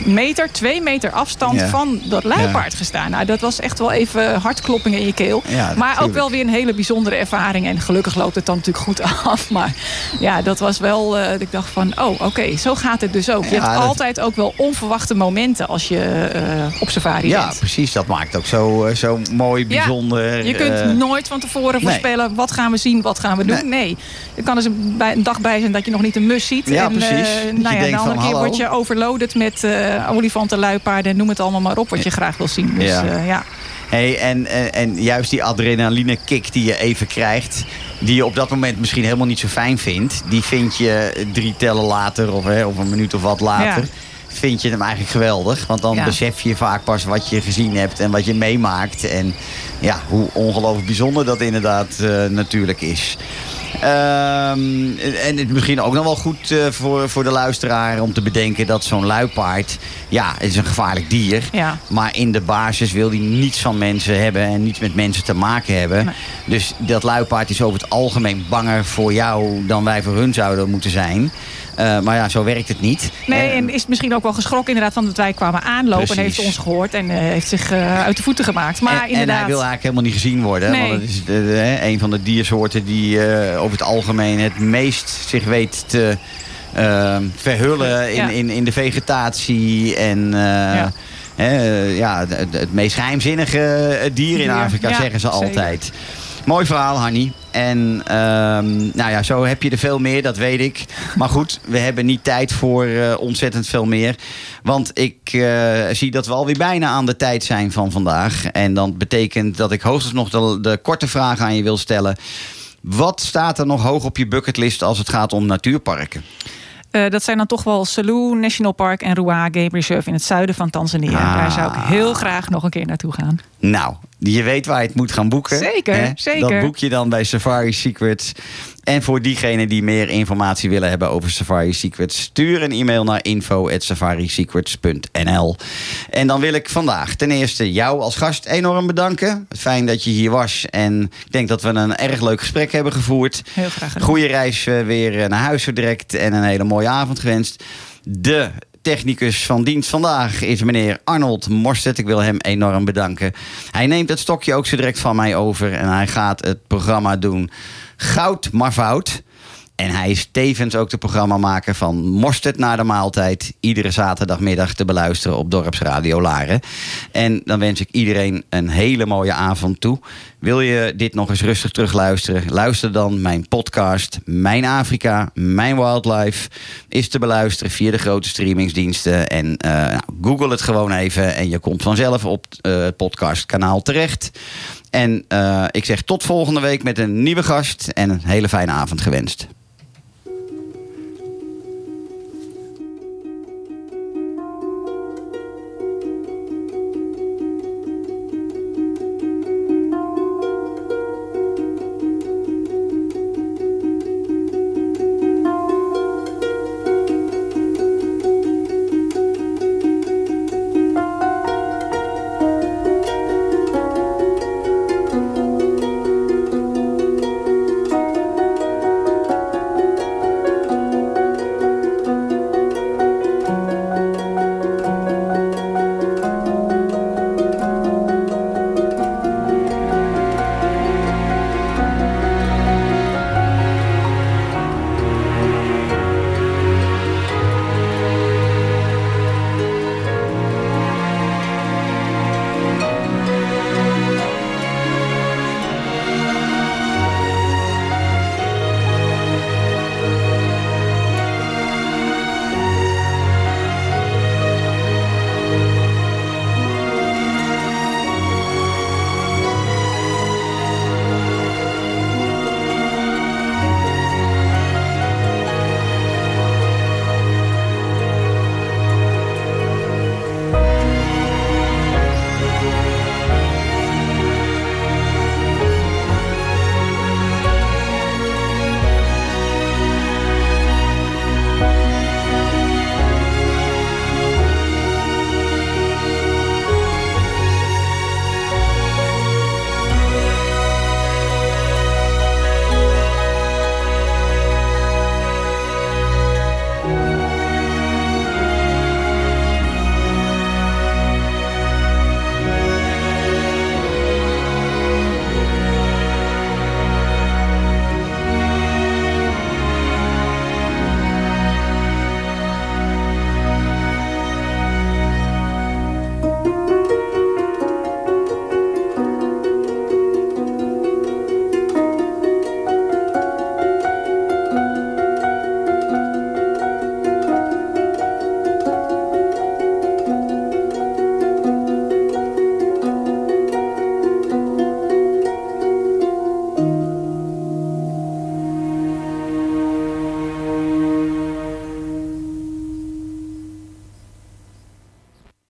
[SPEAKER 5] meter, twee meter afstand
[SPEAKER 4] Ja.
[SPEAKER 5] van dat luipaard gestaan. Nou, dat was echt wel even hartkloppingen in je keel.
[SPEAKER 4] Ja,
[SPEAKER 5] maar ook wel weer een hele bijzondere ervaring. En gelukkig loopt het dan natuurlijk goed af. Maar ja, dat was wel, eh, ik dacht van, oh, oké, zo gaat het dus ook. Je
[SPEAKER 4] Ja,
[SPEAKER 5] hebt
[SPEAKER 4] dat-
[SPEAKER 5] altijd ook wel onverwachte momenten als je eh, op safari
[SPEAKER 4] Ja,
[SPEAKER 5] bent.
[SPEAKER 4] precies. Dat maakt ook zo, eh, zo mooi,
[SPEAKER 5] Ja,
[SPEAKER 4] bijzonder.
[SPEAKER 5] Je kunt nooit van tevoren voorspellen wat gaan we zien, wat gaan we doen. Nee, er kan dus een, bij, een dag bij zijn dat je nog niet een mus ziet.
[SPEAKER 4] Ja,
[SPEAKER 5] en,
[SPEAKER 4] precies.
[SPEAKER 5] nou ja, de andere
[SPEAKER 4] van,
[SPEAKER 5] keer word je overloaded met olifanten, luipaarden, noem het allemaal maar op wat je graag wil zien. Dus
[SPEAKER 4] Ja.
[SPEAKER 5] ja, ja.
[SPEAKER 4] Hey, en, en, en juist die adrenaline kick die je even krijgt... die je op dat moment misschien helemaal niet zo fijn vindt... die vind je drie tellen later of, hè, of een minuut of wat later...
[SPEAKER 5] Ja.
[SPEAKER 4] vind je hem eigenlijk geweldig. Want dan
[SPEAKER 5] Ja.
[SPEAKER 4] besef je vaak pas wat je gezien hebt en wat je meemaakt. En ja, hoe ongelooflijk bijzonder dat inderdaad eh, natuurlijk is. Ehm, en het misschien ook nog wel goed eh, voor, voor de luisteraar om te bedenken dat zo'n luipaard, ja, het is een gevaarlijk dier.
[SPEAKER 5] Ja.
[SPEAKER 4] Maar in de basis wil hij niets van mensen hebben en niets met mensen te maken hebben.
[SPEAKER 5] Nee.
[SPEAKER 4] Dus dat luipaard is over het algemeen banger voor jou dan wij voor hun zouden moeten zijn. Eh, maar ja, zo werkt het niet.
[SPEAKER 5] Nee, en is misschien ook wel geschrokken inderdaad van dat wij kwamen aanlopen
[SPEAKER 4] Precies.
[SPEAKER 5] en heeft ons gehoord en eh, heeft zich eh, uit de voeten gemaakt. Maar
[SPEAKER 4] en, en
[SPEAKER 5] inderdaad.
[SPEAKER 4] hij wil eigenlijk helemaal niet gezien worden.
[SPEAKER 5] Nee.
[SPEAKER 4] Want het is de- de- hè, een van de diersoorten die over het algemeen het meest zich weet te eh, verhullen in,
[SPEAKER 5] Ja.
[SPEAKER 4] in, in de vegetatie. En
[SPEAKER 5] Ja.
[SPEAKER 4] hè, ja, het, het meest geheimzinnige eh, dier in Afrika,
[SPEAKER 5] ja,
[SPEAKER 4] zeggen ze
[SPEAKER 5] zeker.
[SPEAKER 4] Mooi verhaal, Hanny. En ehm, nou ja, zo heb je er veel meer, dat weet ik. Maar goed, we hebben niet tijd voor eh, ontzettend veel meer. Want ik eh, zie dat we alweer bijna aan de tijd zijn van vandaag. En dat betekent dat ik hoogstens nog de, de korte vraag aan je wil stellen. Wat staat er nog hoog op je bucketlist als het gaat om natuurparken?
[SPEAKER 5] Eh, dat zijn dan toch wel Selous National Park en Ruaha Game Reserve in het zuiden van Tanzania.
[SPEAKER 4] Ah.
[SPEAKER 5] Daar zou ik heel graag nog een keer naartoe gaan.
[SPEAKER 4] Nou, je weet waar je het moet gaan boeken.
[SPEAKER 5] Zeker,
[SPEAKER 4] hè?
[SPEAKER 5] zeker.
[SPEAKER 4] Dat boek je dan bij Safari Secrets. En voor diegenen die meer informatie willen hebben over Safari Secrets, stuur een e-mail naar info@safarisecrets.nl. En dan wil ik vandaag ten eerste jou als gast enorm bedanken. Fijn dat je hier was en ik denk dat we een erg leuk gesprek hebben gevoerd.
[SPEAKER 5] Heel graag.
[SPEAKER 4] Goeie reis eh, weer eh, naar huis zo direct en een hele mooie avond gewenst. De technicus van dienst vandaag is meneer Arnold Morstedt. Ik wil hem enorm bedanken. Hij neemt het stokje ook zo direct van mij over en hij gaat het programma doen Goud maar Fout. En hij is tevens ook de programmamaker van Mosterd na de maaltijd. Iedere zaterdagmiddag te beluisteren op Dorpsradio Laren. En dan wens ik iedereen een hele mooie avond toe. Wil je dit nog eens rustig terugluisteren? Luister dan mijn podcast Mijn Afrika, Mijn Wildlife. Is te beluisteren via de grote streamingsdiensten. En eh, nou, google het gewoon even en je komt vanzelf op eh, het podcastkanaal terecht. En eh, ik zeg tot volgende week met een nieuwe gast en een hele fijne avond gewenst.